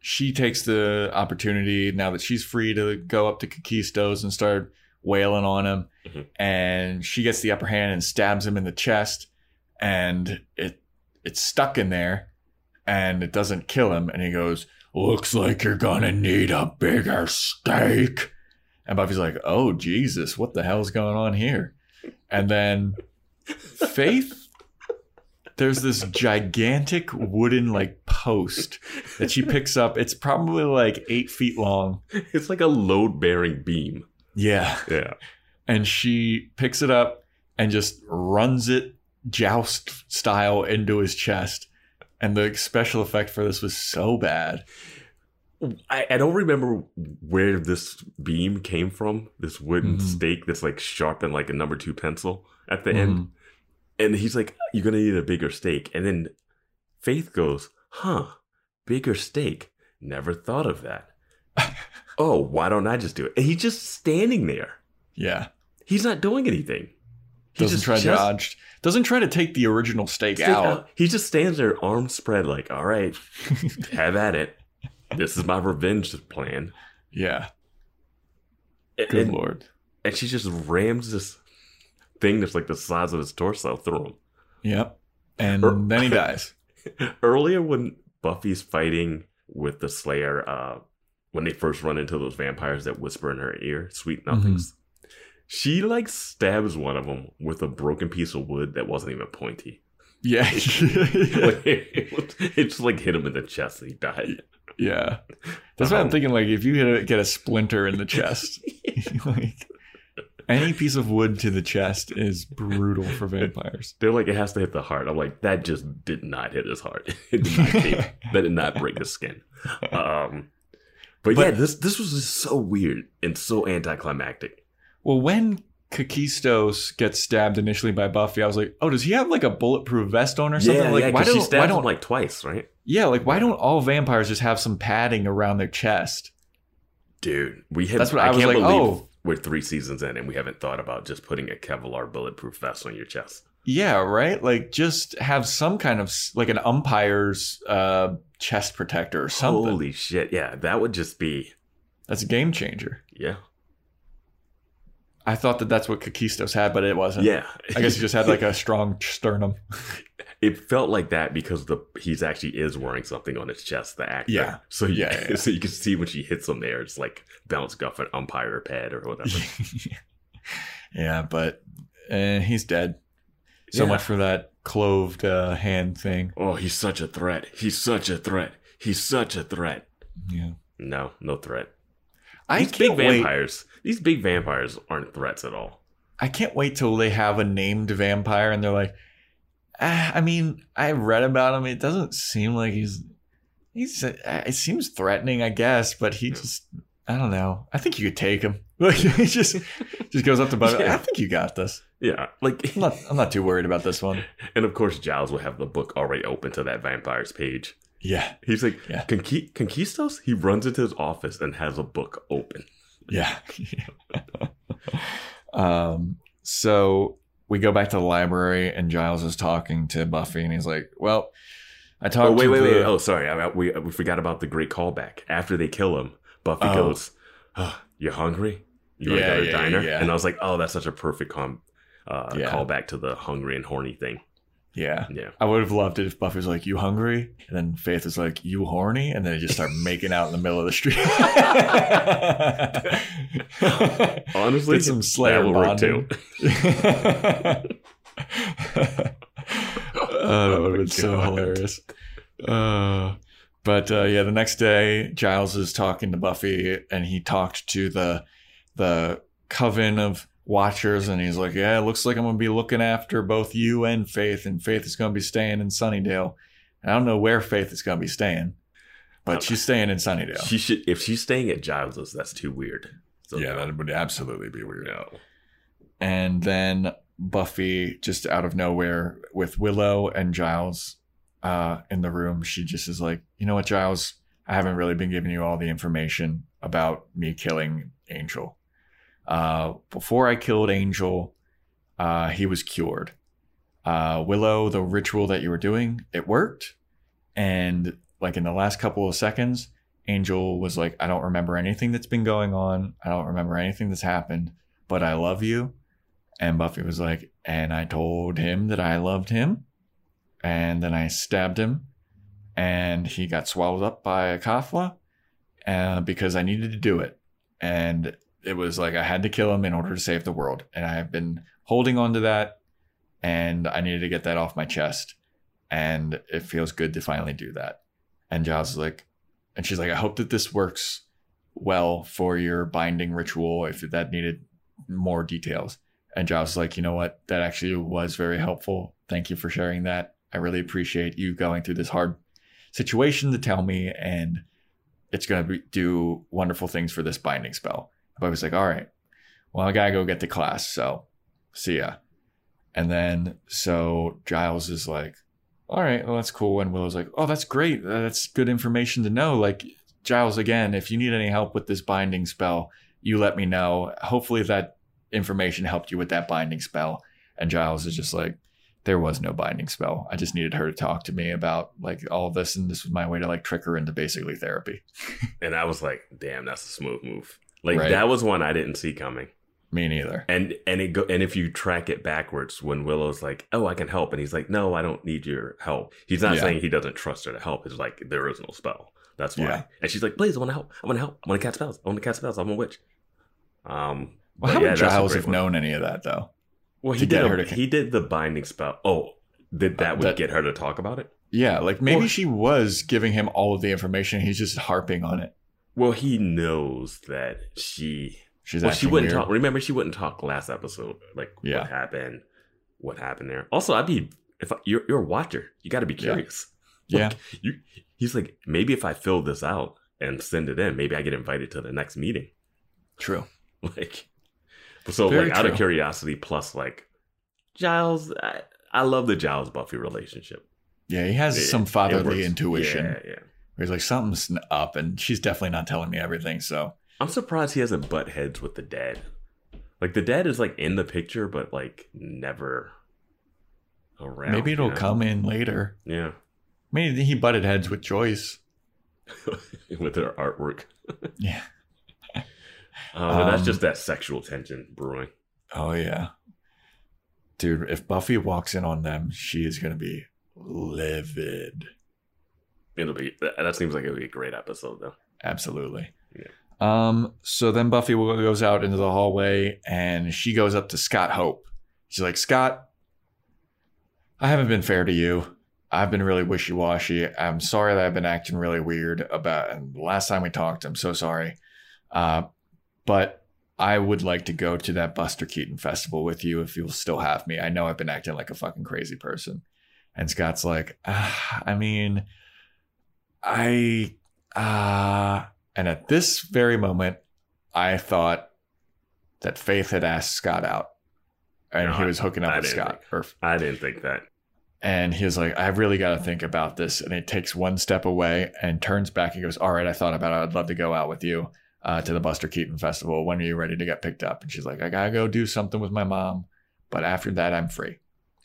she takes the opportunity now that she's free to go up to Kakisto's and start wailing on him. Mhm. And she gets the upper hand and stabs him in the chest. And it it's stuck in there and it doesn't kill him. And he goes, Looks like you're gonna need a bigger stake. And Buffy's like, Oh Jesus, what the hell's going on here? And then Faith there's this gigantic wooden like post that she picks up. It's probably like eight feet long. it's like a load bearing beam. Yeah. Yeah. And she picks it up and just runs it joust style into his chest. And the special effect for this was so bad. I, I don't remember where this beam came from. This wooden Mhm. stake that's like sharpened like a number two pencil at the Mhm. end. And he's like, You're gonna need a bigger stake. And then Faith goes, Huh, bigger stake. Never thought of that. oh, why don't I just do it? And he's just standing there. Yeah. He's not doing anything. He Doesn't just- try to just dodge. Doesn't try to take the original stake out. out. He just stands there, arms spread, like, All right, have at it. This is my revenge plan. Yeah. And- Good and- lord. and she just rams this thing that's like the size of his torso through him. Yep. And Er- then he dies. Earlier, when Buffy's fighting with the Slayer, uh, when they first run into those vampires that whisper in her ear, "Sweet nothings," she like stabs one of them with a broken piece of wood that wasn't even pointy. Yeah. Like, it, it just like hit him in the chest and he died. yeah. That's what I'm Um, thinking. Like, if you hit a, get a splinter in the chest, like any piece of wood to the chest is brutal for vampires. They're like, it has to hit the heart. I'm like, that just did not hit his heart. It did that did not break his skin. Um, but, yeah, this this was just so weird and so anticlimactic. Well, when Kakistos gets stabbed initially by Buffy, I was like, oh, does he have like a bulletproof vest on or something? Yeah, like, yeah, why she don't, stabbed why don't, like twice, right? Yeah, like why don't all vampires just have some padding around their chest? Dude, we have. That's what I was can't like, believe oh. we're three seasons in and we haven't thought about just putting a Kevlar bulletproof vest on your chest. Yeah, right. Like just have some kind of like an umpire's uh, chest protector or something. Holy shit! Yeah, that would just be That's a game changer. yeah, I thought that that's what Kakistos had, but it wasn't. yeah. I guess he just had like a strong sternum. it felt like that because the he's actually is wearing something on his chest. The actor, Yeah. So you, Yeah, yeah, so you can see when she hits him there, it's like bounce off an umpire pad or whatever. yeah, but uh, he's dead. So Yeah. much for that cloved uh, hand thing. oh, he's such a threat. He's such a threat. He's such a threat. Yeah. No, no threat. I These big wait. vampires. These big vampires aren't threats at all. I can't wait till they have a named vampire and they're like, ah, I mean, I read about him. It doesn't seem like he's he's. Uh, it seems threatening, I guess, but he just. I don't know. I think you could take him. Like he just just goes up to Buffy. Yeah. I think you got this. Yeah, like I'm not. I'm not too worried about this one. and of course Giles will have the book already open to that vampire's page. Yeah. He's like, Yeah. Conqui- Conquistos? He runs into his office and has a book open. Yeah. um, so we go back to the library and Giles is talking to Buffy and he's like, Well, I talked Oh, wait, to wait, the- wait. Oh, sorry. I, we, we forgot about the great callback. After they kill him, Buffy Oh. goes, oh, You hungry? You to Yeah, go to a yeah, diner? yeah. And I was like, Oh, that's such a perfect com- uh, Yeah. callback to the hungry and horny thing. Yeah. Yeah. I would have loved it if Buffy was like, You hungry? And then Faith was like, You horny? And then they just start making out in the middle of the street. Honestly, Get some Slayer that bonding. oh, that would have been so hilarious. Uh, but uh, yeah, the next day, Giles is talking to Buffy, and he talked to the the coven of Watchers, and he's like, "Yeah, it looks like I'm gonna be looking after both you and Faith, and Faith is gonna be staying in Sunnydale. And I don't know where Faith is gonna be staying, but she's staying in Sunnydale. She should, if she's staying at Giles's, that's too weird. So, yeah, that would absolutely be weird. no. and then Buffy just out of nowhere with Willow and Giles uh, in the room. She just is like, you know what, Giles, I haven't really been giving you all the information about me killing Angel. Uh, before I killed Angel, uh, he was cured. Uh, Willow, the ritual that you were doing, it worked. And like in the last couple of seconds, Angel was like, I don't remember anything that's been going on. I don't remember anything that's happened, but I love you. And Buffy was like, and I told him that I loved him. And then I stabbed him. And he got swallowed up by Acathla uh, because I needed to do it. And it was like I had to kill him in order to save the world. And I have been holding on to that. And I needed to get that off my chest. And it feels good to finally do that. And Giles is like, and she's like, I hope that this works well for your binding ritual if that needed more details. And Giles is like, you know what? That actually was very helpful. Thank you for sharing that. I really appreciate you going through this hard situation to tell me, and it's going to do wonderful things for this binding spell. But I was like, all right, well, I got to go get to class. So see ya. And then so Giles is like, all right, well, that's cool. And Willow's like, oh, that's great. Uh, that's good information to know. Like, Giles, again, if you need any help with this binding spell, you let me know. Hopefully that information helped you with that binding spell. And Giles is just like, there was no binding spell. I just needed her to talk to me about like all this, and this was my way to like trick her into basically therapy. And I was like, damn, that's a smooth move. Like Right. that was one I didn't see coming. Me neither. And and it go and if you track it backwards, when Willow's like, "Oh, I can help," and he's like, "No, I don't need your help." He's not Yeah. saying he doesn't trust her to help. It's like there is no spell. That's why. Yeah. And she's like, "Please, I want to help. I want to help. I want to cast spells. I want to cast spells. I'm a witch." Um. Well, how yeah, would Giles have one. known any of that though? Well, he did. a- to- he did the binding spell. Oh, did that Uh, would that- get her to talk about it? Yeah, like maybe Well- she was giving him all of the information. He's just harping on it. Well, he knows that she She's well, she wouldn't weird. talk. Remember, she wouldn't talk last episode. Like Yeah. what happened, what happened there. Also, I'd be if I, you're you're a watcher, you got to be curious. Yeah. Like, you. He's like, maybe if I fill this out and send it in, maybe I get invited to the next meeting. True. Like, so Very like out of curiosity, plus like Giles, I, I love the Giles Buffy relationship. Yeah, he has It- some fatherly intuition. Yeah, yeah. Where he's like, something's up, and she's definitely not telling me everything. So I'm surprised he hasn't butt heads with the dead. Like the dead is like in the picture, but like never around. maybe it'll you know? come in later. Yeah, Maybe he butted heads with Joyce. with their artwork. Yeah. Uh, but that's Um, just that sexual tension brewing. Oh yeah. Dude, if Buffy walks in on them, she is gonna be livid. It'll be that, that seems like it'll be a great episode though. Absolutely. Yeah. Um, so then Buffy goes out into the hallway and she goes up to Scott Hope. She's like, Scott, I haven't been fair to you. I've been really wishy washy. I'm sorry that I've been acting really weird about and the last time we talked. I'm so sorry. Uh, but I would like to go to that Buster Keaton festival with you if you'll still have me. I know I've been acting like a fucking crazy person. And Scott's like, ah, I mean, I, uh, and at this very moment, I thought that Faith had asked Scott out and No, he was hooking up I with Scott. Or, I didn't think that. and he was like, I really got to think about this. And he takes one step away and turns back and goes, All right, I thought about it. I'd love to go out with you uh, to the Buster Keaton Festival. When are you ready to get picked up? And she's like, I got to go do something with my mom. But after that, I'm free.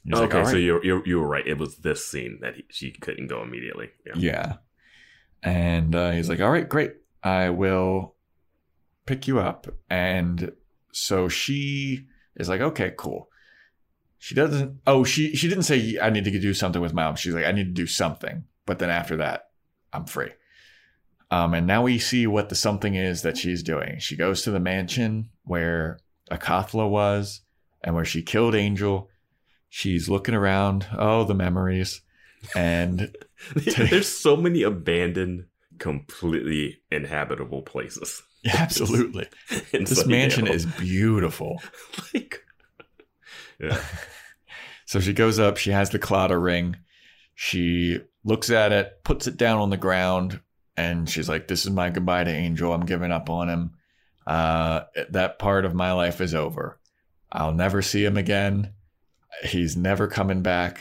Like, okay, "All so right." you're, you're you were right. It was this scene that he, she couldn't go immediately. Yeah. Yeah. And uh, he's like, all right, great. I will pick you up. And so she is like, okay, cool. She doesn't, oh, she, she didn't say, I need to do something with mom. She's like, I need to do something. But then after that, I'm free. Um, and now we see what the something is that she's doing. She goes to the mansion where Acathla was and where she killed Angel. She's looking around. Oh, the memories. And There's so many abandoned, completely inhabitable places. Absolutely. This mansion is beautiful. like, yeah, So she goes up, she has the Claddagh ring. She looks at it, puts it down on the ground, and she's like, This is my goodbye to Angel. I'm giving up on him. Uh, that part of my life is over. I'll never see him again. He's never coming back.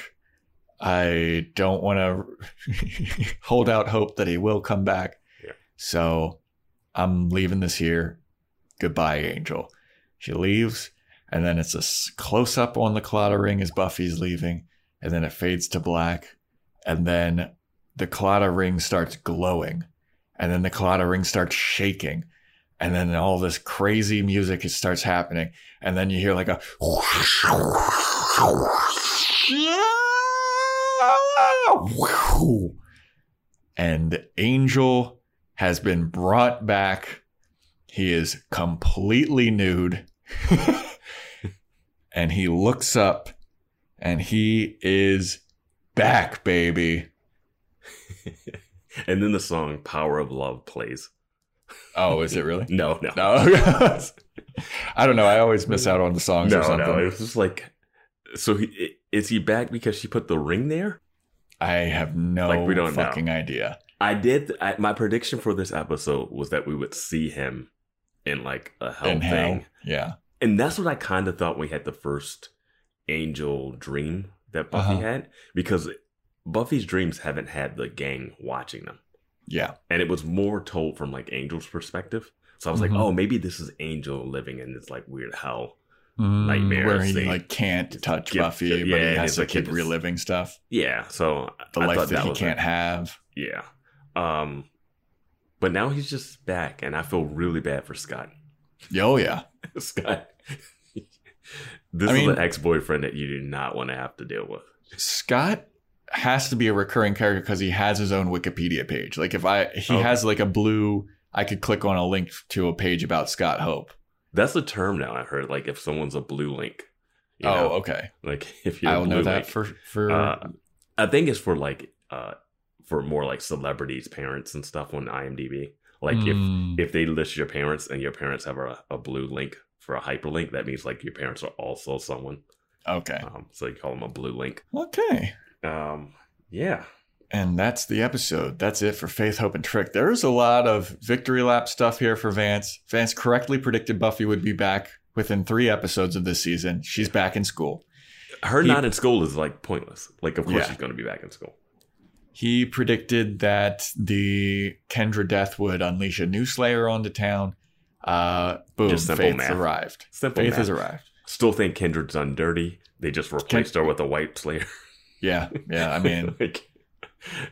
I don't want to hold out hope that he will come back. Yeah. So I'm leaving this here. Goodbye, Angel. She leaves, and then it's a close up on the Claddagh ring as Buffy's leaving, and then it fades to black, and then the Claddagh ring starts glowing, and then the Claddagh ring starts shaking, and then all this crazy music starts happening, and then you hear like a and Angel has been brought back. He is completely nude. and he looks up and he is back, baby. and then the song "Power of Love" plays. Oh, is it really? No, no, No. I don't know. I always miss out on the songs or no, something. no. It was just like, so he, is he back because she put the ring there? I have no Like, we don't know. fucking idea. I did. I, my prediction for this episode was that we would see him in like a hell In thing, hell. Yeah. and that's what I kind of thought we had the first angel dream that Buffy Uh-huh. had because Buffy's dreams haven't had the gang watching them, Yeah. and it was more told from like Angel's perspective. So I was Mhm. like, oh, maybe this is Angel living in this like weird hell. Nightmare Mm, where he like can't touch Get- Buffy, yeah, but he has to like keep reliving stuff. Yeah, so The I life thought that, he can't it. have. Yeah. Um but now he's just back and I feel really bad for Scott. Oh yeah. Scott. this I is mean- an ex-boyfriend that you do not want to have to deal with. Scott has to be a recurring character because he has his own Wikipedia page. Like if I he Okay. has like a blue I could click on a link to a page about Scott Hope. That's a term now I've heard like if someone's a blue link. you oh, know? okay. Like if you're I will know that link. for for Uh, I think it's for like uh for more like celebrities parents and stuff on IMDb. Like if Mm, if they list your parents and your parents have a, a blue link for a hyperlink, that means like your parents are also someone. okay. Um, so you call them a blue link. Okay. Um, yeah. And that's the episode. That's it for Faith, Hope, and Trick. There's a lot of victory lap stuff here for Vance. Vance correctly predicted Buffy would be back within three episodes of this season. She's back in school. Her He- not in school is like pointless. Like, of course Yeah. she's going to be back in school. He predicted that the Kendra death would unleash a new Slayer onto town. Uh, boom, Just simple Faith math. arrived. Simple Faith math. has arrived. Still think Kendra's done dirty. They just replaced her with a white Slayer. Yeah, yeah. I mean, like,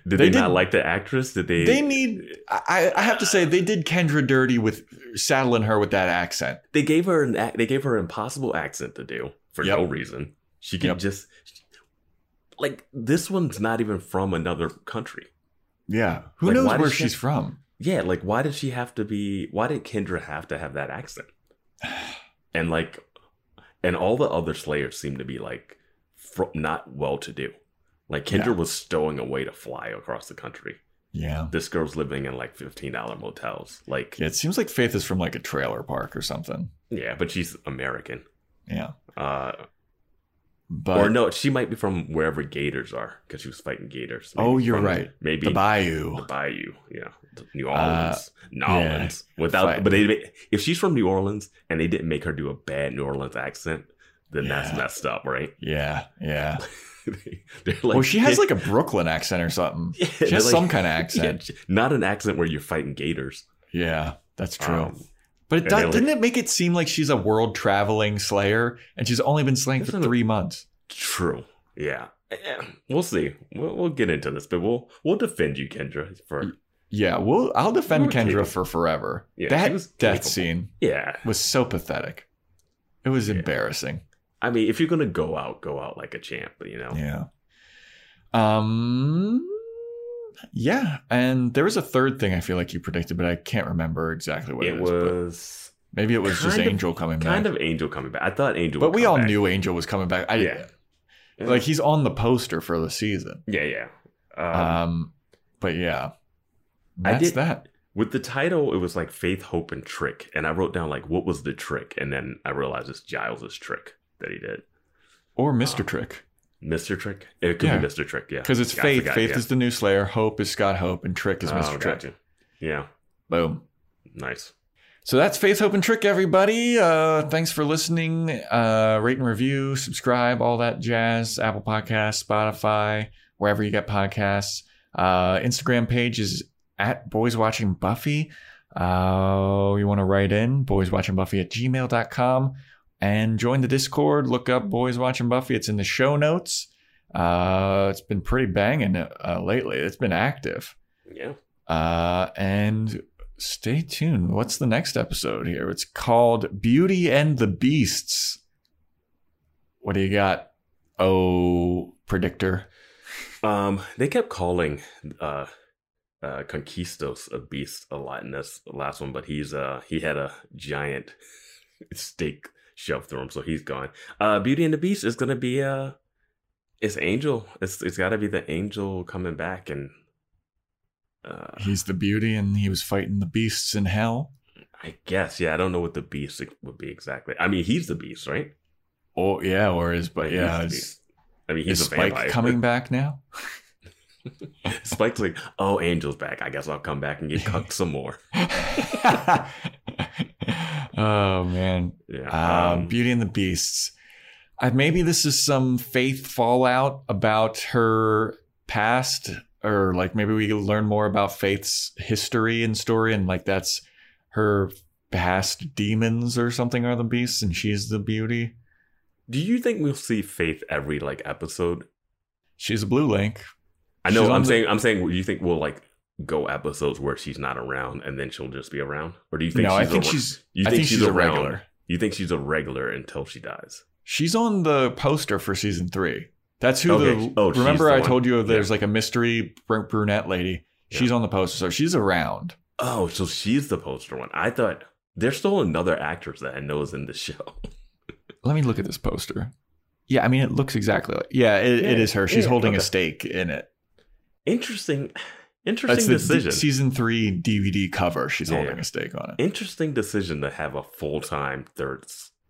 did They they, not like the actress? Did they? they need. I, I have to say, they did Kendra dirty with saddling her with that accent. They gave her an. They gave her an impossible accent to do for Yep. no reason. She could Yep. just. Like this one's not even from another country. Yeah, who Like, knows where she- she's from? Yeah, like why did she have to be? Why did Kendra have to have that accent? And like, and all the other Slayers seem to be like fr- not well to do. Like Kendra Yeah. was stowing away to fly across the country. Yeah. This girl's living in like fifteen dollar motels. Like, yeah, it seems like Faith is from like a trailer park or something. yeah, but she's American. Yeah, Uh, but or no, she might be from wherever gators are because she was fighting gators. Oh, you're right. Maybe the Bayou. the Bayou, yeah, New Uh, Orleans, New Orleans. Without, Fine. but they, if she's from New Orleans and they didn't make her do a bad New Orleans accent, then Yeah. that's messed up, right? Yeah, yeah. Like, well, she has like a Brooklyn accent or something. Yeah, She has like- some kind of accent. yeah, not an accent where you're fighting gators. Yeah, that's true. Um, but it and do- they're like- didn't it make it seem like she's a world traveling Slayer and she's only been slaying for three months? true. Yeah, we'll see. We'll, we'll get into this, but we'll we'll defend you, Kendra, for Yeah, well, I'll defend Kendra for forever. Yeah, that death capable. scene yeah. was so pathetic. It was Yeah. embarrassing. I mean, if you're gonna go out, go out like a champ. You know, Yeah. Um. Yeah, and there was a third thing I feel like you predicted, but I can't remember exactly what it, it but was maybe it was just of- Angel coming kind back. Kind of Angel coming back. I thought Angel, but we all back. knew Angel was coming back. I, Yeah. like he's on the poster for the season. Yeah, yeah. Um, Um, but yeah, I that's did- that. with the title, it was like Faith, Hope, and Trick, and I wrote down like what was the trick, and then I realized it's Giles's trick that he did. Or Mister um, Trick, Mister Trick. It could Yeah. be Mister Trick, yeah. because it's Faith. forgot, Faith yeah. is the new Slayer. Hope is Scott Hope, and Trick is Oh, Mister Trick. Yeah, Boom. nice. So that's Faith, Hope, and Trick, everybody. Uh, thanks for listening. Uh, rate and review, subscribe, all that jazz. Apple Podcasts, Spotify, wherever you get podcasts. Uh, Instagram page is at Boys Watching Buffy. Uh, you want to write in, boyswatchingbuffy at gmail.com. And join the Discord. Look up Boys Watching Buffy. It's in the show notes. Uh, it's been pretty banging uh, lately. It's been active. Yeah. Uh, and stay tuned. What's the next episode here? It's called Beauty and the Beasts. What do you got? Oh, predictor. Um, they kept calling uh, uh, Conquistos a beast a lot in this last one, but he's uh he had a giant stake shoved through him, so he's gone. Uh, Beauty and the Beast is gonna be uh, it's Angel. It's it's got to be the Angel coming back and. Uh, He's the beauty, and he was fighting the beasts in hell. I guess, yeah. I don't know what the beast would be exactly. I mean, he's the beast, right? Oh, yeah, or is but Like, yeah, he's the is, beast. I mean, he's is a Spike vampire. coming back now? Spike's like, oh, Angel's back. I guess I'll come back and get cucked some more. oh man, Yeah. um, um, Beauty and the Beasts. Uh, maybe this is some faith fallout about her past, or like maybe we learn more about Faith's history and story, and like that's her past demons or something are the beasts, and she's the beauty. do you think we'll see Faith every like episode? She's a blue link. I know. I'm the- saying. I'm saying. Do you think we'll like go episodes where she's not around and then she'll just be around, or do you think? no, I she's think a, she's. You I think, think she's, she's a around? regular. You think she's a regular until she dies? She's on the poster for season three. That's who Okay. the. Oh, remember, the I one. told you there's like a mystery br- brunette lady. She's on the poster, so she's around. Oh, so she's the poster one. I thought there's still another actress that I know is in the show. Let me look at this poster. Yeah, I mean, it looks exactly like. Yeah, it, it Yeah, is her. She's yeah, holding a stake in it. Interesting. That's Interesting the decision. d- season three DVD cover. She's Yeah, holding a stake on it. Interesting decision to have a full time third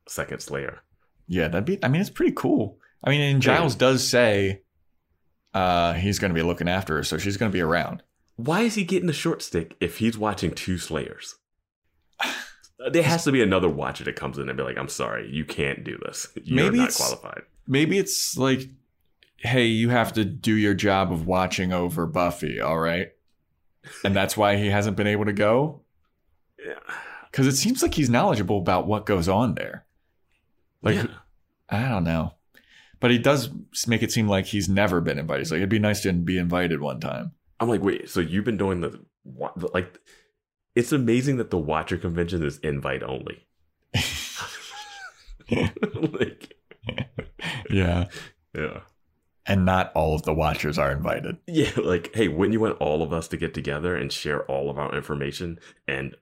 second Slayer. Yeah, that'd be. I mean, it's pretty cool. I mean, and Yeah. Giles does say uh, he's going to be looking after her, so she's going to be around. Why is he getting the short stick if he's watching two Slayers? There has to be another watcher that comes in and be like, "I'm sorry, you can't do this. You're Maybe not it's- qualified." Maybe it's like hey, you have to do your job of watching over Buffy, all right? And that's why he hasn't been able to go? Yeah. Because it seems like he's knowledgeable about what goes on there. Like, Yeah. I don't know. But he does make it seem like he's never been invited. He's like, it'd be nice to be invited one time. I'm like, wait, so you've been doing the, the like? It's amazing that the Watcher convention is invite only. like, Yeah. yeah, And not all of the watchers are invited. yeah. Like, hey, wouldn't you want all of us to get together and share all of our information and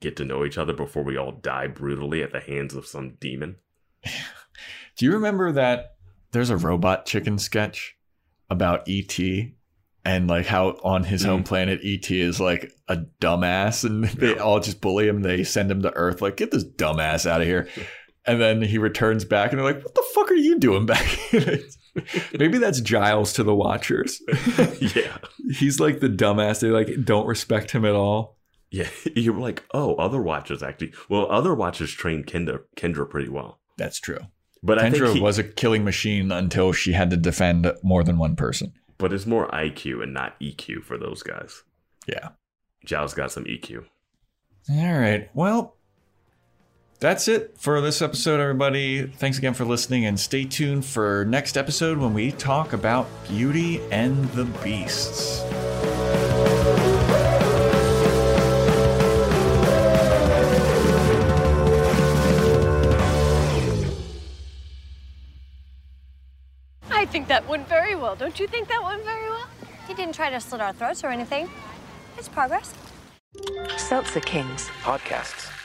get to know each other before we all die brutally at the hands of some demon? Do you remember that there's a robot chicken sketch about ET and like how on his home mm. planet ET is like a dumbass and they all just bully him. They send him to Earth like get this dumbass out of here. And then he returns back and they're like, "What the fuck are you doing back?" here?" Maybe that's Giles to the Watchers. yeah, He's like the dumbass. They like don't respect him at all. yeah. You're like, oh, other Watchers actually. Well, other Watchers trained Kendra, Kendra pretty well, That's true. but I think Kendra he, was a killing machine until she had to defend more than one person. but it's more IQ and not EQ for those guys. Yeah. Giles got some EQ. All right. Well, that's it for this episode, everybody. Thanks again for listening, and stay tuned for next episode when we talk about Beauty and the Beasts. I think that went very well. Don't you think that went very well? He didn't try to slit our throats or anything. It's progress. Seltzer Kings. Podcasts.